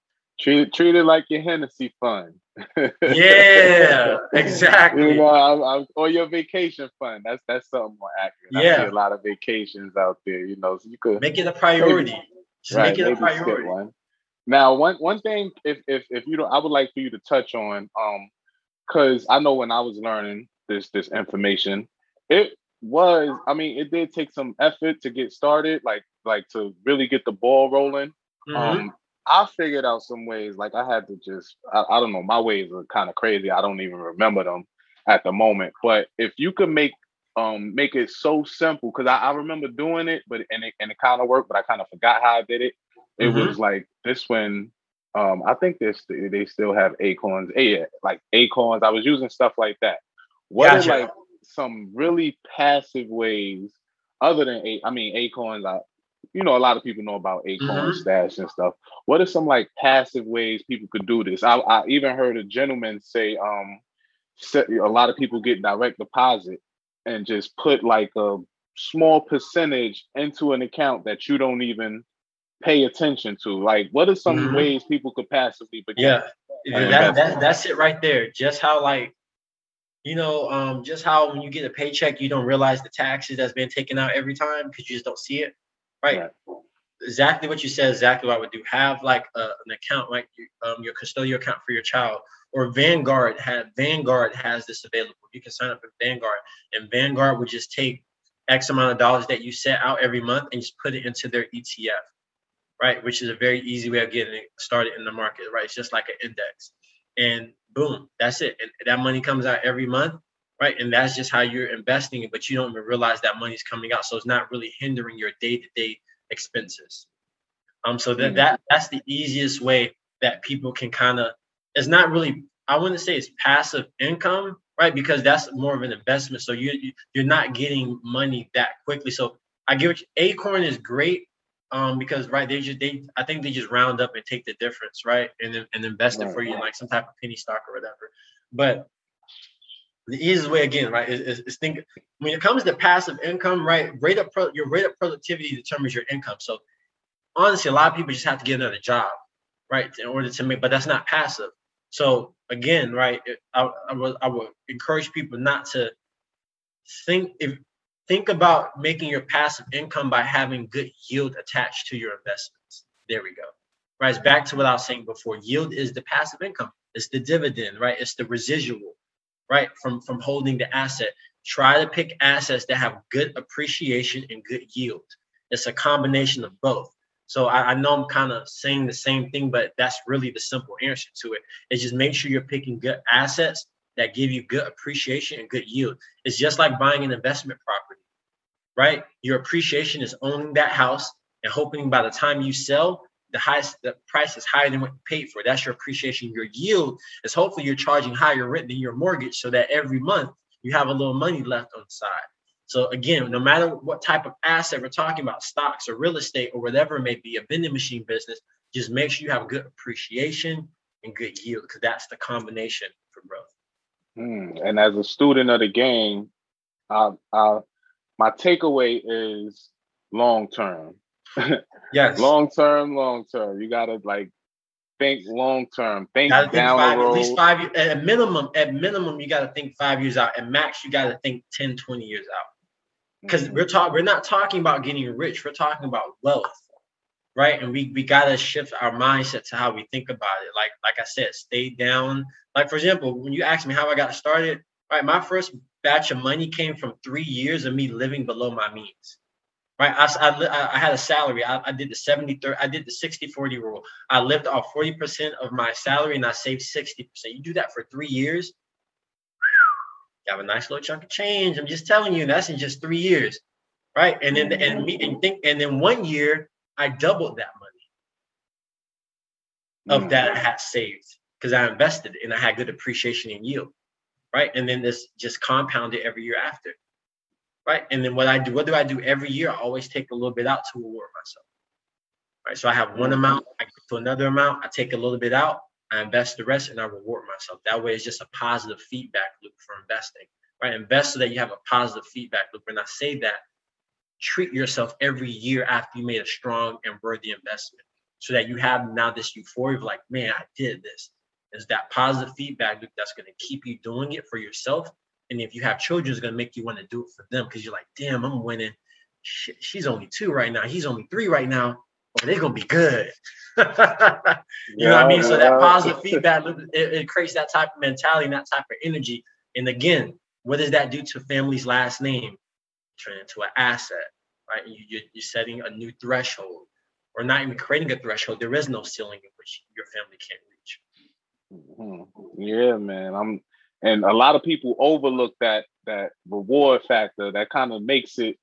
S2: treat it treat it like your Hennessy fund.
S3: yeah exactly
S2: You know, I, I, or your vacation fund. That's that's something more accurate. I
S3: Yeah.
S2: see a lot of vacations out there. You know, so you could
S3: Make it a priority. Just
S2: right,
S3: make it a priority.
S2: Now, one one thing, if if if you don't, I would like for you to touch on, um, because I know when I was learning this this information, it was, I mean, it did take some effort to get started, like like to really get the ball rolling.
S3: Mhm.
S2: Um, I figured out some ways, like I had to just, I, I don't know, my ways are kind of crazy. I don't even remember them at the moment. But if you could make um make it so simple, because I, I remember doing it, but and it and it kind of worked, but I kind of forgot how I did it. It
S3: Mhm.
S2: was like this when um I think this they still have Acorns, a like Acorns. I was using stuff like that. What are like some really passive ways other than a I mean Acorns, I you know, a lot of people know about Acorn
S3: Mhm.
S2: Stash and stuff. What are some like passive ways people could do this? I, I even heard a gentleman say, um, set, a lot of people get direct deposit and just put like a small percentage into an account that you don't even pay attention to. Like, what are some
S3: Mhm.
S2: ways people could passively begin?
S3: Yeah.
S2: Like,
S3: that,
S2: that's-
S3: that, that's it right there. Just how like, you know, um, just how when you get a paycheck, you don't realize the taxes that's been taken out every time because you just don't see it. Right.
S2: Right.
S3: Exactly what you said, exactly what I would do. Have like a, an account, like your, um, your custodial account for your child, or Vanguard had Vanguard has this available. You can sign up with Vanguard, and Vanguard would just take X amount of dollars that you set out every month and just put it into their ETF, right? Which is a very easy way of getting it started in the market, right? It's just like an index. and boom, that's it. And that money comes out every month, right? And that's just how you're investing it, but you don't even realize that money's coming out. So it's not really hindering your day-to-day expenses. Um, so that, mm-hmm. that that's the easiest way that people can kind of it's not really I wouldn't say it's passive income, right? Because that's more of an investment. So you you're not getting money that quickly. So I get what you, Acorn is great um, because right they just they I think they just round up and take the difference, right, and then and invest it for you in like some type of penny stock or whatever. But the easiest way again, right, is, is, is, think when it comes to passive income, right, rate of pro, your rate of productivity determines your income. So honestly, a lot of people just have to get another job, right, in order to make, but that's not passive. So again, right, I, I would I would encourage people not to think if think about making your passive income by having good yield attached to your investments. There we go. Right, it's back to what I was saying before. Yield is the passive income. It's the dividend, right? It's the residual, right, from from holding the asset. Try to pick assets that have good appreciation and good yield. It's a combination of both. So I, I know I'm kind of saying the same thing, but that's really the simple answer to it. Is just make sure you're picking good assets that give you good appreciation and good yield. It's just like buying an investment property, right? Your appreciation is owning that house and hoping by the time you sell, the highest the price is higher than what you paid for. That's your appreciation. Your yield is hopefully you're charging higher rent than your mortgage so that every month you have a little money left on the side. So again, no matter what type of asset we're talking about, stocks or real estate or whatever it may be, a vending machine business, just make sure you have good appreciation and good yield because that's the combination for growth.
S2: Mm, and as a student of the game, uh, uh, my takeaway is long term.
S3: yes.
S2: long term, long term. You gotta like think long term. Think down think
S3: five,
S2: the road.
S3: At least five years. At minimum, at minimum, you gotta think five years out. At max, you gotta think 10, 20 years out because mm-hmm. we're talking we're not talking about getting rich we're talking about wealth right? And we we got to shift our mindset to how we think about it. Like like i said stay down. Like for example when you ask me how i got started right my first batch of money came from three years of me living below my means right? I, I, I had a salary. I, I did the 70 30 i did the 60 40 rule. I lived off 40% of my salary and i saved 60% you do that for three years you have a nice little chunk of change. I'm just telling you, that's in just three years, right? And then and me and think and then one year I doubled that money of hmm. that I had saved because I invested and I had good appreciation and yield, right? And then this just compounded every year after, right? And then what I do, what do I do every year? I always take a little bit out to reward myself, right? So I have one hmm. amount, I get to another amount, I take a little bit out, I invest the rest and I reward myself. That way, it's just a positive feedback loop for investing, right? Invest so that you have a positive feedback loop. And I say that treat yourself every year after you made a strong and worthy investment so that you have now this euphoria of like, man, I did this. Is that positive feedback loop that's going to keep you doing it for yourself. And if you have children, it's going to make you want to do it for them because you're like, damn, I'm winning. she's only two right now. He's only three right now. Oh, they're going to be good. you yeah, know what I mean? So that positive feedback, it, it, creates that type of mentality and that type of energy. And again, what does that do to family's last name? Turn into an asset, right? You, you're, you're setting a new threshold, or not even creating a threshold. There is no ceiling in which your family can't reach.
S2: Mm-hmm. Yeah, man. I'm, and a lot of people overlook that that reward factor. That kind of makes it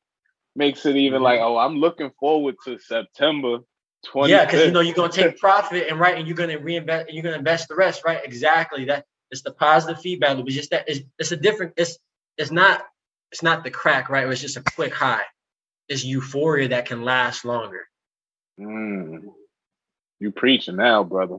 S2: makes it even mm-hmm. like, oh, I'm looking forward to September
S3: 20 yeah, because you know you're gonna take profit and right, and you're gonna reinvest, you're gonna invest the rest, right? Exactly. That it's the positive feedback loop. It's just that it's, it's a different. It's it's not it's not the crack, right? It's just a quick high. It's euphoria that can last longer.
S2: Mm. You preaching now, brother.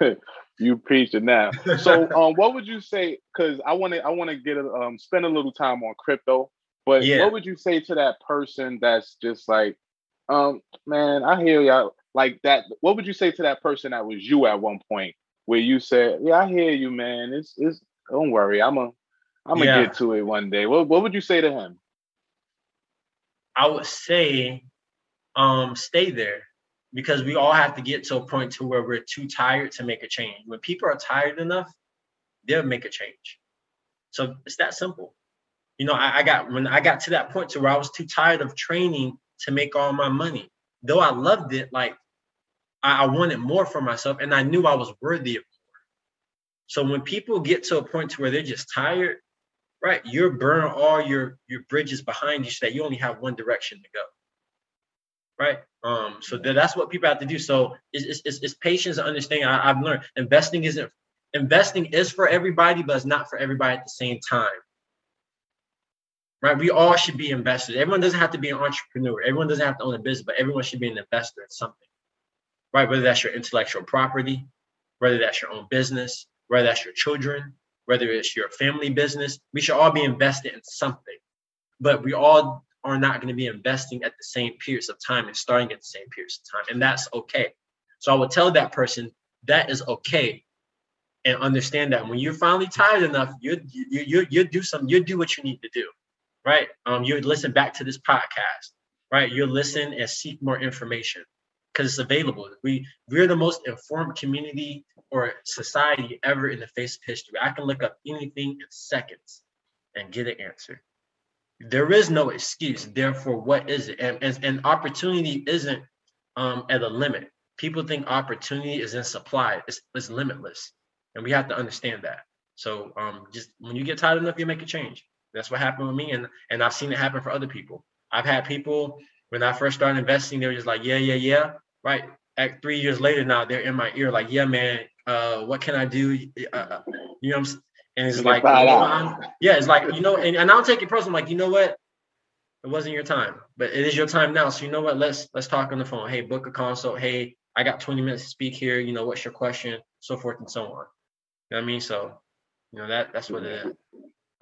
S2: you preaching now. So, um, what would you say? Because I want to, I want to get a, um, spend a little time on crypto. But yeah. what would you say to that person that's just like, um, man, I hear y'all like that. What would you say to that person that was you at one point where you said, Yeah, I hear you, man. It's it's don't worry, I'm a I'm gonna yeah. get to it one day. What what would you say to him?
S3: I would say um stay there because we all have to get to a point to where we're too tired to make a change. When people are tired enough, they'll make a change. So it's that simple. You know, I, I got when I got to that point to where I was too tired of training to make all my money. Though I loved it, like I, I wanted more for myself and I knew I was worthy of more. So when people get to a point to where they're just tired, right, you're burning all your your bridges behind you so that you only have one direction to go. Right. Um, so that, that's what people have to do. So it's, it's, it's patience and understanding. I, I've learned investing isn't investing is for everybody, but it's not for everybody at the same time. Right? We all should be investors. Everyone doesn't have to be an entrepreneur. Everyone doesn't have to own a business, but everyone should be an investor in something. Right? Whether that's your intellectual property, whether that's your own business, whether that's your children, whether it's your family business, we should all be invested in something. But we all are not going to be investing at the same periods of time and starting at the same periods of time. And that's okay. So I would tell that person that is okay and understand that when you're finally tired enough, you you you you do some you do what you need to do, right? Um, you listen back to this podcast, right? You listen and seek more information because it's available. We we're the most informed community or society ever in the face of history. I can look up anything in seconds and get an answer. There is no excuse. Therefore, what is it? And and, and opportunity isn't um, at a limit. People think opportunity is in supply. It's, it's limitless and we have to understand that. So um, just when you get tired enough, you make a change. That's what happened with me, and and I've seen it happen for other people. I've had people when I first started investing, they were just like, yeah, yeah, yeah, right. At three years later, now they're in my ear, like, yeah, man, uh, what can I do? Uh, you know, and it's like, you know, yeah, it's like, you know, and, and I'll take it personal, like, you know what? It wasn't your time, but it is your time now. So you know what? Let's let's talk on the phone. Hey, book a consult. Hey, I got 20 minutes to speak here. You know, what's your question? So forth and so on. You know what I mean? So, you know, that that's what it is.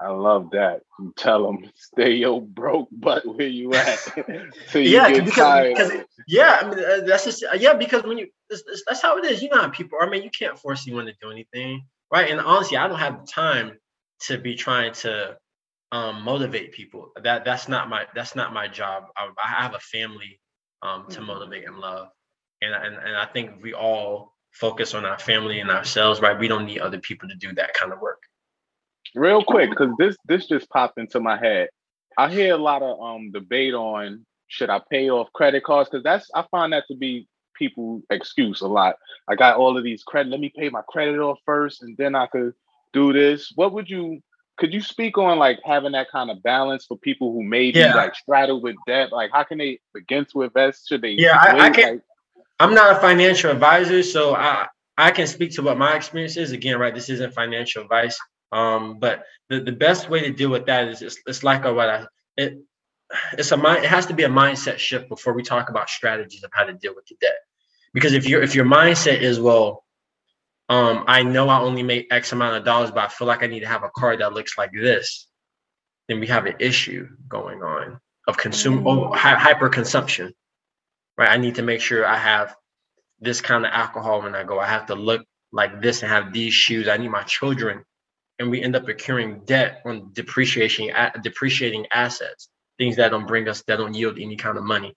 S2: I love that. You tell them stay your broke butt where you at.
S3: so you yeah, because, because yeah, I mean uh, that's just uh, yeah because when you that's, that's how it is. You know how people are. I mean, you can't force anyone to do anything, right? And honestly, I don't have the time to be trying to um, motivate people. That that's not my that's not my job. I, I have a family um, to mm-hmm. motivate and love, and and and I think we all focus on our family and ourselves, right? We don't need other people to do that kind of work.
S2: Real quick, because this this just popped into my head. I hear a lot of um debate on should I pay off credit cards because that's I find that to be people excuse a lot. I got all of these credit. Let me pay my credit off first, and then I could do this. What would you? Could you speak on like having that kind of balance for people who may be yeah. like straddled with debt? Like, how can they begin to invest? Should they?
S3: Yeah, I, I, can. Like, I'm not a financial advisor, so I I can speak to what my experience is. Again, right, this isn't financial advice. Um, but the, the best way to deal with that is it's, it's like a, what I it it's a mind it has to be a mindset shift before we talk about strategies of how to deal with the debt. Because if your if your mindset is well, um, I know I only make X amount of dollars, but I feel like I need to have a car that looks like this, then we have an issue going on of consume oh, hyper consumption right? I need to make sure I have this kind of alcohol when I go. I have to look like this and have these shoes. I need my children, and we end up accruing debt on depreciation, depreciating assets, things that don't bring us, that don't yield any kind of money,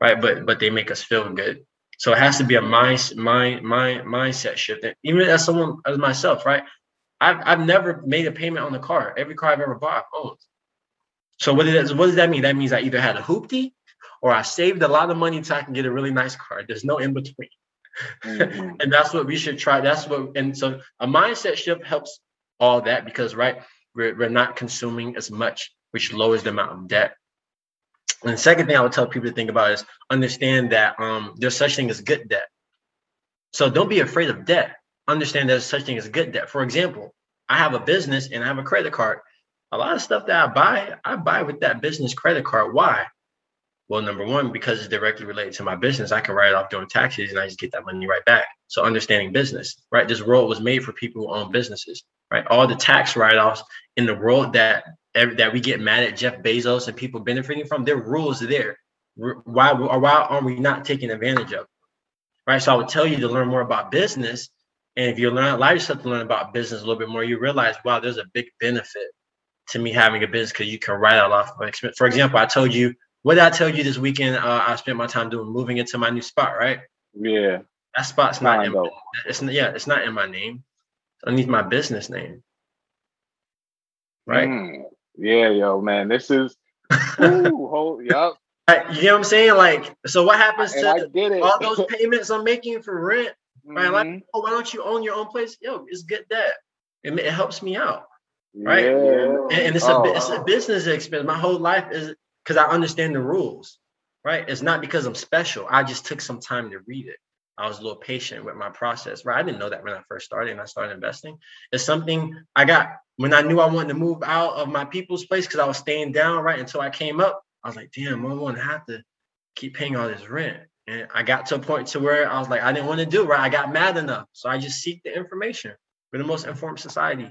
S3: right? But but they make us feel good. So it has to be a mind mind mind mindset shift. And even as someone as myself, right? I've I've never made a payment on the car. Every car I've ever bought, I've owned. So what does that, what does that mean? That means I either had a hoopty or I saved a lot of money so I can get a really nice car. There's no in between. Mm-hmm. and that's what we should try. That's what, and so a mindset shift helps all that because, right, we're, we're not consuming as much, which lowers the amount of debt. And the second thing I would tell people to think about is understand that um, there's such thing as good debt. So don't be afraid of debt. Understand there's such thing as good debt. For example, I have a business and I have a credit card. A lot of stuff that I buy, I buy with that business credit card. Why? Well, number one, because it's directly related to my business, I can write it off during taxes and I just get that money right back. So understanding business, right? This world was made for people who own businesses, right? All the tax write-offs in the world that that we get mad at Jeff Bezos and people benefiting from, their rules there. Why or why are we not taking advantage of? Right. So I would tell you to learn more about business. And if you learn allow yourself to learn about business a little bit more, you realize, wow, there's a big benefit to me having a business because you can write it off. For example, I told you what did I tell you this weekend? Uh, I spent my time doing moving into my new spot, right?
S2: Yeah.
S3: That spot's not in my, it's yeah, it's not in my name. Underneath my business name. Right? Mm,
S2: yeah, yo, man. This is ooh, hold, yep.
S3: You know what I'm saying? Like, so what happens to all those payments I'm making for rent? right? Mm-hmm. Like, oh, why don't you own your own place? Yo, it's good that it, it helps me out, right? Yeah. And, and, it's a oh. it's a business expense. My whole life is because I understand the rules, right? It's not because I'm special. I just took some time to read it. I was a little patient with my process, right? I didn't know that when I first started and I started investing. It's something I got when I knew I wanted to move out of my people's place because I was staying down, right? Until I came up, I was like, damn, I want to have to keep paying all this rent. And I got to a point to where I was like, I didn't want to do right. I got mad enough. So I just seek the information. We're the most informed society.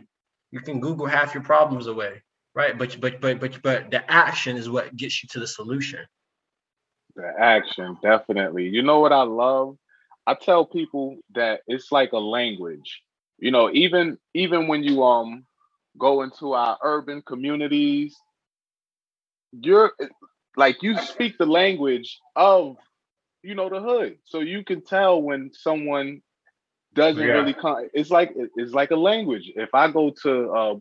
S3: You can Google half your problems away, right? But but but but but the action is what gets you to the solution.
S2: The action, definitely. You know what I love? I tell people that it's like a language. You know, even even when you um go into our urban communities, you're like you speak the language of you know the hood so you can tell when someone doesn't yeah. really come it's like it's like a language if i go to uh,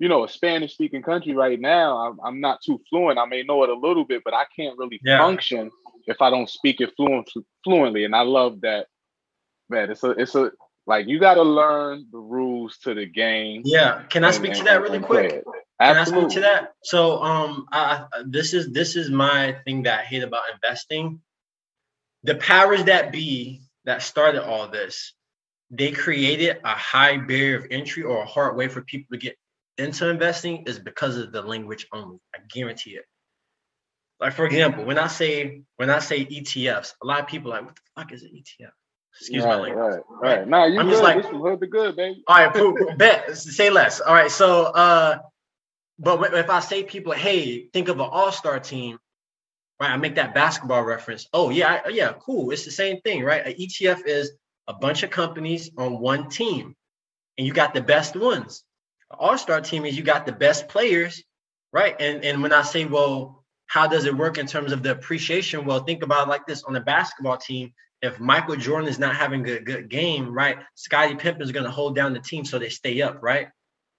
S2: you know a spanish speaking country right now I'm, I'm not too fluent. I may know it a little bit but i can't really yeah. function if i don't speak it fluent fluently. And i love that man. It's a it's a like you got to learn the rules to the game.
S3: Yeah. Can i and, speak to that really quick? can I speak to that? So, um, I, this is this is my thing that I hate about investing. The powers that be that started all this, they created a high barrier of entry or a hard way for people to get into investing is because of the language only. I guarantee it. Like for example, when I say when I say ETFs, a lot of people are like, what the fuck is an ETF? Excuse right, my language.
S2: Right, right. Nah, you I'm good. just like, this is the good, baby.
S3: All right, bet. Say less. All right, so uh but if I say people, hey, think of an all-star team, right? I make that basketball reference. Oh yeah, yeah, cool. It's the same thing, right? An ETF is a bunch of companies on one team, and you got the best ones. An all-star team is you got the best players, right? And and when I say, well, how does it work in terms of the appreciation? Well, think about like this: on the basketball team, if Michael Jordan is not having a good game, right? Scottie Pippen is going to hold down the team so they stay up, right?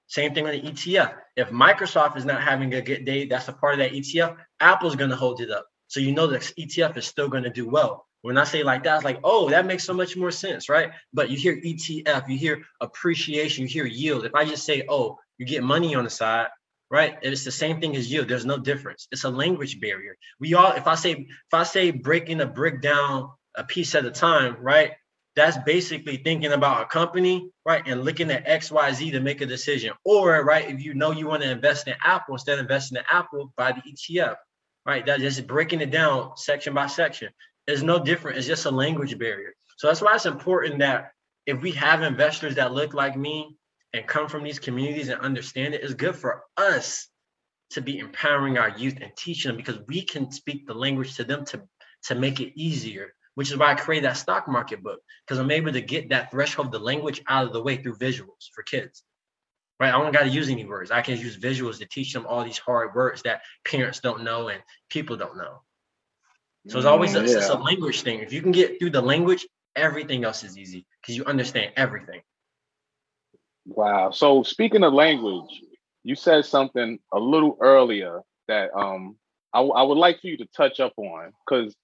S3: Same thing on the ETF. If Microsoft is not having a good day, that's a part of that ETF. Apple's going to hold it up. So you know the ETF is still going to do well. When I say like that, it's like, oh, that makes so much more sense, right? But you hear ETF, you hear appreciation, you hear yield. If I just say, oh, you get money on the side, right? It's the same thing as yield. There's no difference. It's a language barrier. We all, if I say, if I say breaking a brick down a piece at a time, right? that's basically thinking about a company, right, and looking at X, Y, Z to make a decision. Or, right, if you know you want to invest in Apple, instead of investing in Apple, buy the ETF, right? That's just breaking it down section by section. It's no different. It's just a language barrier. So that's why it's important that if we have investors that look like me and come from these communities and understand it, it's good for us to be empowering our youth and teaching them because we can speak the language to them to to make it easier which is why I created that stock market book because I'm able to get that threshold, the language out of the way through visuals for kids. Right? I don't got to use any words. I can use visuals to teach them all these hard words that parents don't know and people don't know. So it's always a, yeah. it's a language thing. If you can get through the language, everything else is easy because you understand everything.
S2: Wow. So speaking of language, you said something a little earlier that um I, I would like for you to touch up on because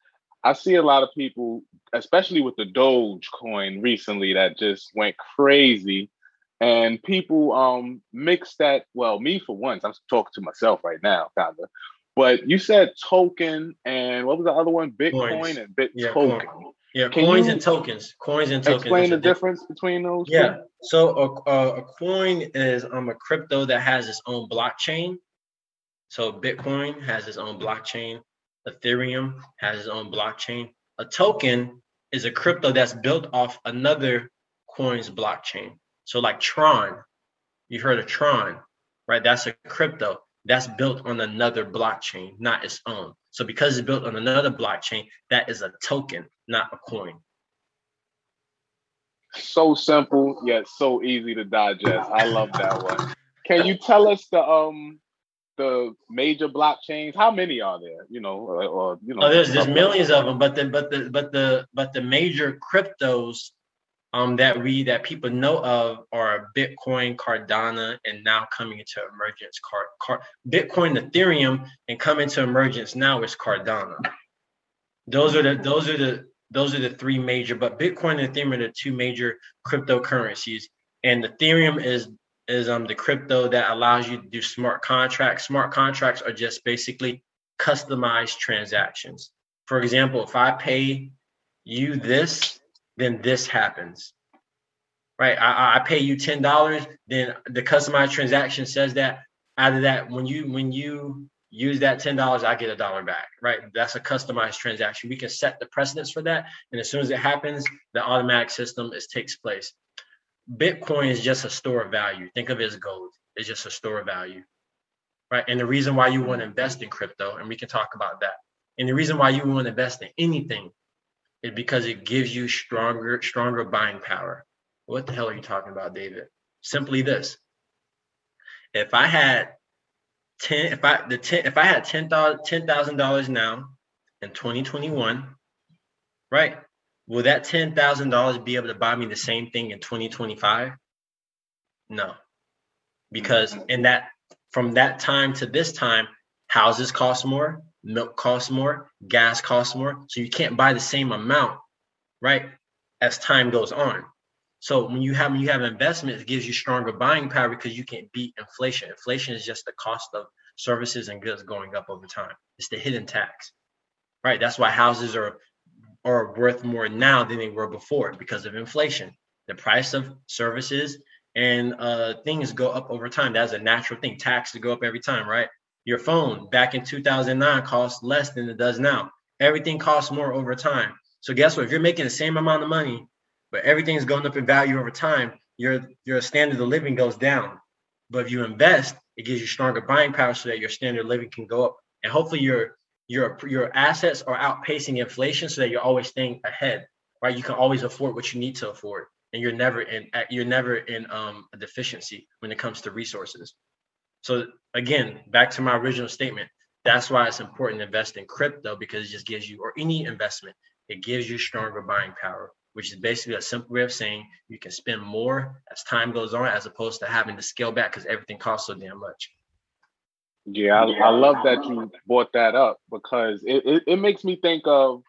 S2: I see a lot of people, especially with the Doge coin recently, that just went crazy. And people um mix that. Well, me for once, I'm talking to myself right now, kind of. But you said token and what was the other one? Bitcoin coins. and Bit yeah, token.
S3: Coin. Yeah, Can coins and tokens. Coins and tokens.
S2: Explain the difference between those.
S3: Yeah. Two? So a, a, a coin is um a crypto that has its own blockchain. So Bitcoin has its own blockchain. Ethereum has its own blockchain. A token is a crypto that's built off another coin's blockchain. So, like Tron, you heard of Tron, right? That's a crypto that's built on another blockchain, not its own. So, because it's built on another blockchain, that is a token, not a coin.
S2: So simple yet so easy to digest. I love that one. Can you tell us the um the major blockchains? How many are there? You know, or, or you know,
S3: oh, there's there's millions of them, but the but the but the but the major cryptos um that we that people know of are Bitcoin, Cardano, and now coming into emergence. Car, Car Bitcoin, Ethereum, and coming to emergence now is Cardano. Those are the those are the those are the three major, but Bitcoin and Ethereum are the two major cryptocurrencies. And Ethereum is is um the crypto that allows you to do smart contracts. Smart contracts are just basically customized transactions. For example, if I pay you this, then this happens. Right? I, I pay you ten dollars, then the customized transaction says that out of that, when you when you use that $10, I get a dollar back, right? That's a customized transaction. We can set the precedence for that. And as soon as it happens, the automatic system is takes place. Bitcoin is just a store of value. Think of it as gold. It's just a store of value, right? And the reason why you want to invest in crypto, and we can talk about that. And the reason why you want to invest in anything because it gives you stronger, stronger buying power. What the hell are you talking about, David? Simply this. If I had 10 if I the 10 if I had ten thousand ten thousand dollars now in 2021, right? Will that ten thousand dollars be able to buy me the same thing in 2025? No. Because in that from that time to this time, houses cost more, milk costs more, gas costs more. So you can't buy the same amount, right? As time goes on. So when you have when you have investment, it gives you stronger buying power because you can't beat inflation. Inflation is just the cost of services and goods going up over time. It's the hidden tax, right? That's why houses are are worth more now than they were before because of inflation. The price of services and uh, things go up over time. That's a natural thing. Taxes go up every time, right? Your phone back in 2009 cost less than it does now. Everything costs more over time. So guess what? If you're making the same amount of money but everything's going up in value over time, your your standard of living goes down. But if you invest, it gives you stronger buying power so that your standard of living can go up. And hopefully your your your assets are outpacing inflation so that you're always staying ahead, right? You can always afford what you need to afford. And you're never in you're never in um, a deficiency when it comes to resources. So again, back to my original statement, that's why it's important to invest in crypto because it just gives you, or any investment, it gives you stronger buying power which is basically a simple way of saying you can spend more as time goes on as opposed to having to scale back because everything costs so damn much.
S2: Yeah, I, I, love that you brought that up because it, it, it makes me think of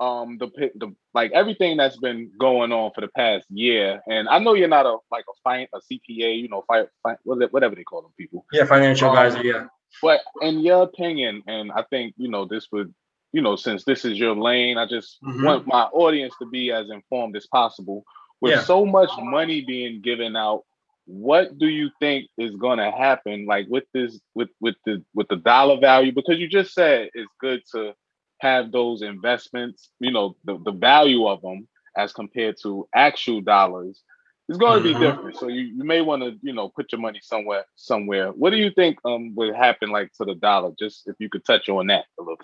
S2: um the the like everything that's been going on for the past year. And I know you're not a like a fine a CPA, you know, fi, fi, whatever they call them people.
S3: Yeah, financial um, advisor. Yeah.
S2: But in your opinion, and I think you know this would you know, since this is your lane, I just mm-hmm. want my audience to be as informed as possible. With yeah. so much money being given out, what do you think is going to happen like with this with with the with the dollar value because you just said it's good to have those investments you know the, the value of them as compared to actual dollars is going to mm-hmm. be different. So you, you may want to you know put your money somewhere somewhere. What do you think um would happen like to the dollar? Just if you could touch on that a little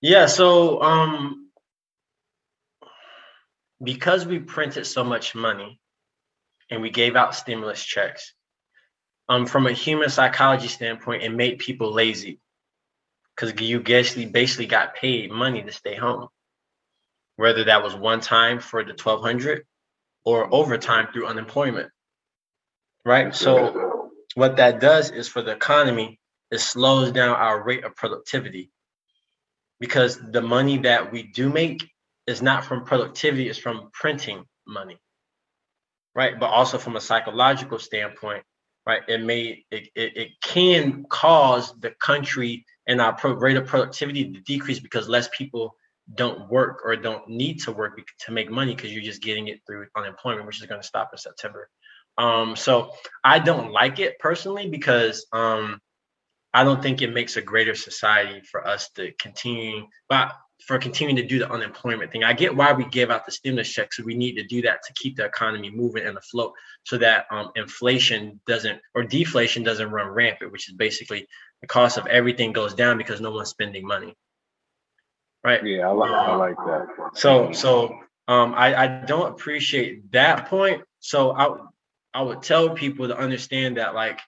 S3: yeah, so um because we printed so much money and we gave out stimulus checks, um from a human psychology standpoint, it made people lazy because you basically basically got paid money to stay home, whether that was one time for the 1200 or overtime through unemployment. Right. So what that does is for the economy, it slows down our rate of productivity because the money that we do make is not from productivity, it's from printing money. Right. But also from a psychological standpoint, right, it may it, it, it can cause the country and our pro- rate of productivity decrease because less people don't work or don't need to work to make money because you're just getting it through unemployment, which is going to stop in September. Um, so I don't like it personally because um, I don't think it makes a greater society for us to continue, but for continuing to do the unemployment thing. I get why we give out the stimulus checks. So we need to do that to keep the economy moving and afloat so that um, inflation doesn't or deflation doesn't run rampant, which is basically the cost of everything goes down because no one's spending money. Right.
S2: Yeah, I like, I like that.
S3: So, so um, I, I don't appreciate that point. So I, I would tell people to understand that like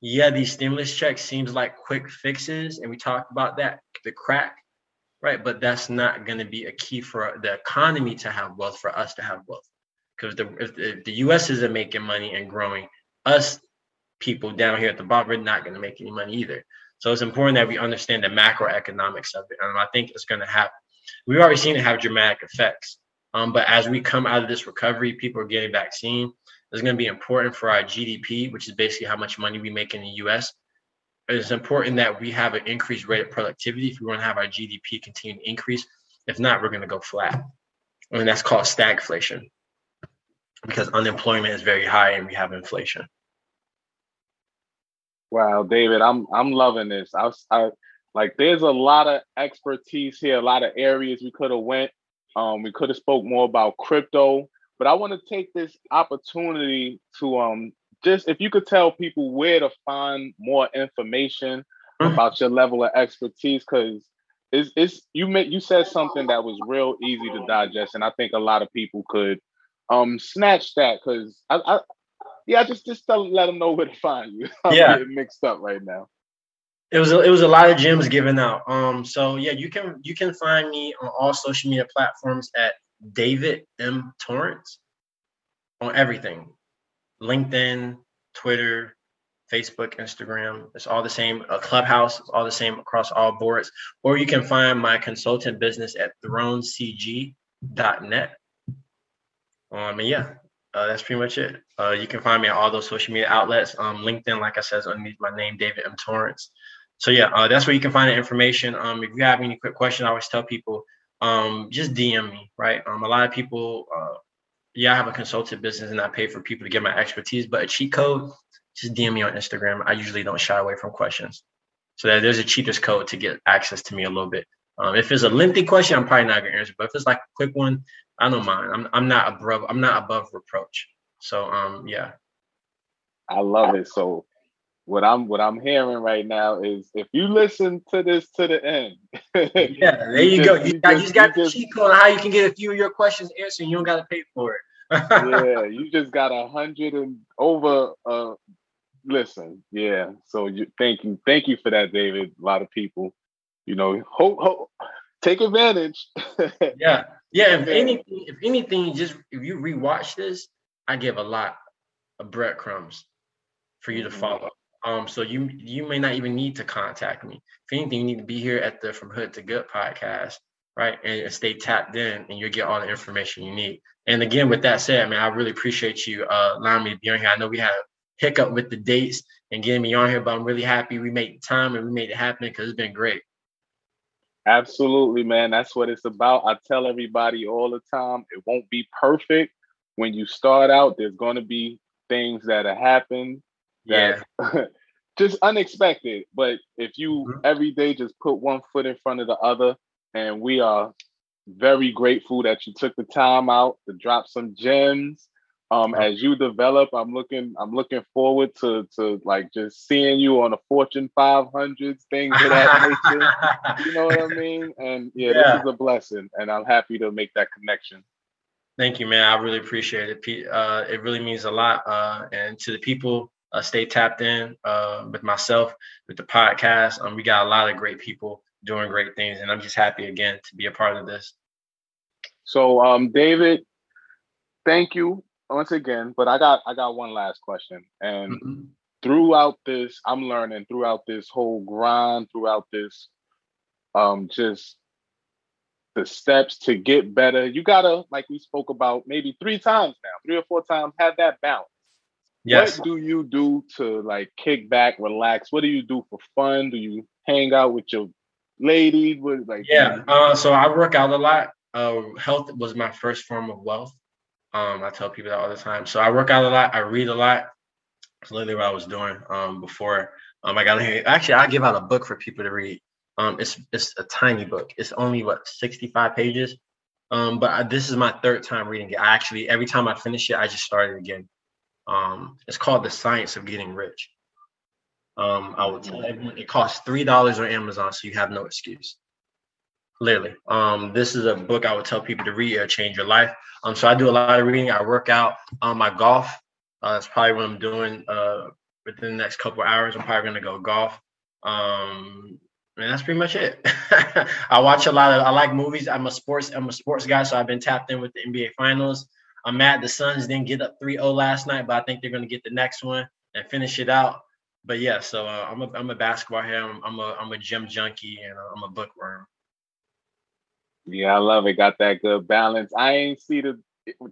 S3: yeah, these stimulus checks seems like quick fixes, and we talked about that, the crack, right? But that's not going to be a key for the economy to have wealth, for us to have wealth, because the if the, if the U.S. isn't making money and growing, us people down here at the bottom are not going to make any money either. So it's important that we understand the macroeconomics of it, and I think it's going to happen. we've already seen it have dramatic effects. Um, but as we come out of this recovery, people are getting vaccine. It's going to be important for our GDP, which is basically how much money we make in the U.S. It's important that we have an increased rate of productivity if we want to have our GDP continue to increase. If not, we're going to go flat, and that's called stagflation because unemployment is very high and we have inflation.
S2: Wow, David, I'm I'm loving this. I, I like there's a lot of expertise here, a lot of areas we could have went. Um, we could have spoke more about crypto, but I want to take this opportunity to um just if you could tell people where to find more information mm-hmm. about your level of expertise, because it's, it's you made you said something that was real easy to digest, and I think a lot of people could um snatch that because I, I yeah just just tell, let them know where to find you. I'm
S3: yeah,
S2: mixed up right now.
S3: It was a, it was a lot of gems given out. Um, so yeah, you can you can find me on all social media platforms at David M Torrance on everything, LinkedIn, Twitter, Facebook, Instagram. It's all the same. A clubhouse, it's all the same across all boards. Or you can find my consultant business at thronecg.net. Um, and yeah, uh, that's pretty much it. Uh, you can find me on all those social media outlets. Um, LinkedIn, like I said, is underneath my name, David M. Torrance. So yeah, uh, that's where you can find the information. Um, if you have any quick questions, I always tell people, um, just DM me, right? Um, a lot of people, uh, yeah, I have a consultant business and I pay for people to get my expertise, but a cheat code, just DM me on Instagram. I usually don't shy away from questions. So that there's a cheaters code to get access to me a little bit. Um, if it's a lengthy question, I'm probably not gonna answer. But if it's like a quick one, I don't mind. I'm I'm not above I'm not above reproach. So um yeah.
S2: I love it. So what I'm what I'm hearing right now is if you listen to this to the end.
S3: yeah, there you, you go. you, got, you just got you the cheat code on how you can get a few of your questions answered. And you don't got to pay for it.
S2: yeah, you just got a hundred and over. Uh, listen, yeah. So you thank you, thank you for that, David. A lot of people, you know, hope, hope take advantage.
S3: yeah. Yeah, if anything, if anything, just if you rewatch this, I give a lot of breadcrumbs for you to mm-hmm. follow. Um, so you you may not even need to contact me. If anything, you need to be here at the From Hood to Good podcast, right? And stay tapped in, and you'll get all the information you need. And again, with that said, man, I really appreciate you uh, allowing me to be on here. I know we had a hiccup with the dates and getting me on here, but I'm really happy we made the time and we made it happen because it's been great.
S2: Absolutely, man. That's what it's about. I tell everybody all the time it won't be perfect. When you start out, there's going to be things that happen that yeah. just unexpected. But if you mm-hmm. every day just put one foot in front of the other, and we are very grateful that you took the time out to drop some gems um, as you develop, I'm looking I'm looking forward to to like just seeing you on the Fortune 500s, things of that nature. you know what I mean? And yeah, yeah, this is a blessing, and I'm happy to make that connection.
S3: Thank you, man. I really appreciate it. Uh, it really means a lot. Uh, and to the people, uh, stay tapped in uh, with myself, with the podcast. Um, we got a lot of great people doing great things, and I'm just happy again to be a part of this.
S2: So, um, David, thank you once again, but I got I got one last question. And mm-hmm. throughout this, I'm learning throughout this whole grind, throughout this um just the steps to get better. You gotta, like we spoke about maybe three times now, three or four times, have that balance. Yes. What do you do to like kick back, relax? What do you do for fun? Do you hang out with your lady? What like
S3: yeah. Uh, so I work out a lot. Uh, health was my first form of wealth. Um, I tell people that all the time. So I work out a lot. I read a lot. That's literally what I was doing um, before um, I got here. Actually, I give out a book for people to read. Um, it's it's a tiny book. It's only what 65 pages. Um, but I, this is my third time reading it. I actually every time I finish it, I just start it again. Um, it's called The Science of Getting Rich. Um, I will tell everyone it costs three dollars on Amazon, so you have no excuse. Literally. Um, this is a book I would tell people to read. It'll change your life. Um, so I do a lot of reading. I work out. Um, my golf. Uh, that's probably what I'm doing. Uh, within the next couple hours, I'm probably gonna go golf. Um, and that's pretty much it. I watch a lot of. I like movies. I'm a sports. I'm a sports guy, so I've been tapped in with the NBA Finals. I'm mad the Suns didn't get up 3-0 last night, but I think they're gonna get the next one and finish it out. But yeah, so uh, I'm a I'm a basketball here. I'm, I'm a I'm a gym junkie and uh, I'm a bookworm.
S2: Yeah, I love it. Got that good balance. I ain't see the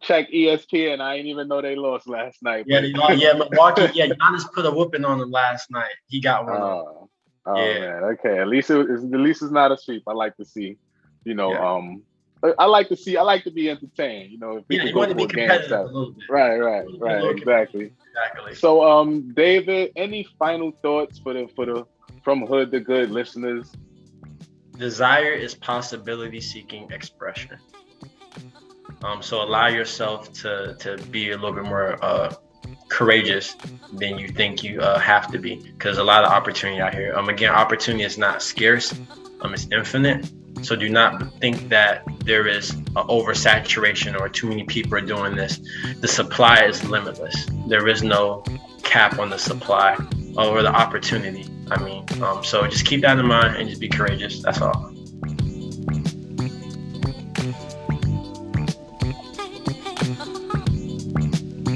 S2: check ESPN. I ain't even know they lost last night.
S3: Yeah, yeah, Milwaukee. Yeah, Giannis put a whooping on them last night. He got one.
S2: Oh, oh yeah. man. Okay, at least it, at least it's not a sweep. I like to see. You know, yeah. um, I like to see. I like to be entertained. You know, if
S3: yeah, you want to be competitive a little bit.
S2: Right, right, right. Exactly. Exactly. So, um, David, any final thoughts for the for the from hood to good listeners?
S3: Desire is possibility seeking expression. Um, so allow yourself to to be a little bit more uh, courageous than you think you uh, have to be, because a lot of opportunity out here. Um, again, opportunity is not scarce. Um, it's infinite. So do not think that there is oversaturation or too many people are doing this. The supply is limitless. There is no cap on the supply or the opportunity. I mean, um, so just keep that in mind and just be courageous. That's all.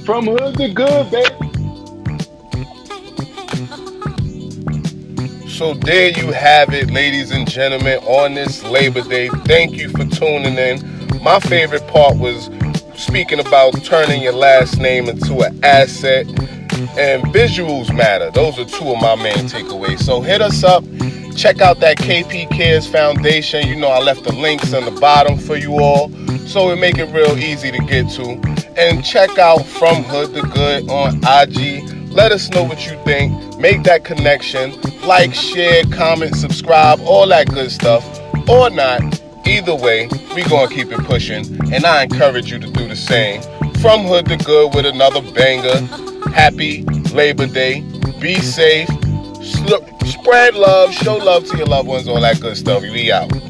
S2: From hood to good, baby.
S1: So there you have it, ladies and gentlemen, on this Labor Day. Thank you for tuning in. My favorite part was speaking about turning your last name into an asset and visuals matter. Those are two of my main takeaways. So hit us up. Check out that KP Cares Foundation. You know, I left the links on the bottom for you all. So we make it real easy to get to. And check out From Hood to Good on IG. Let us know what you think. Make that connection. Like, share, comment, subscribe, all that good stuff. Or not. Either way, we gonna keep it pushing. And I encourage you to do the same. From Hood to Good with another banger. Happy Labor Day. Be safe. Spread love. Show love to your loved ones. All that good stuff. We out.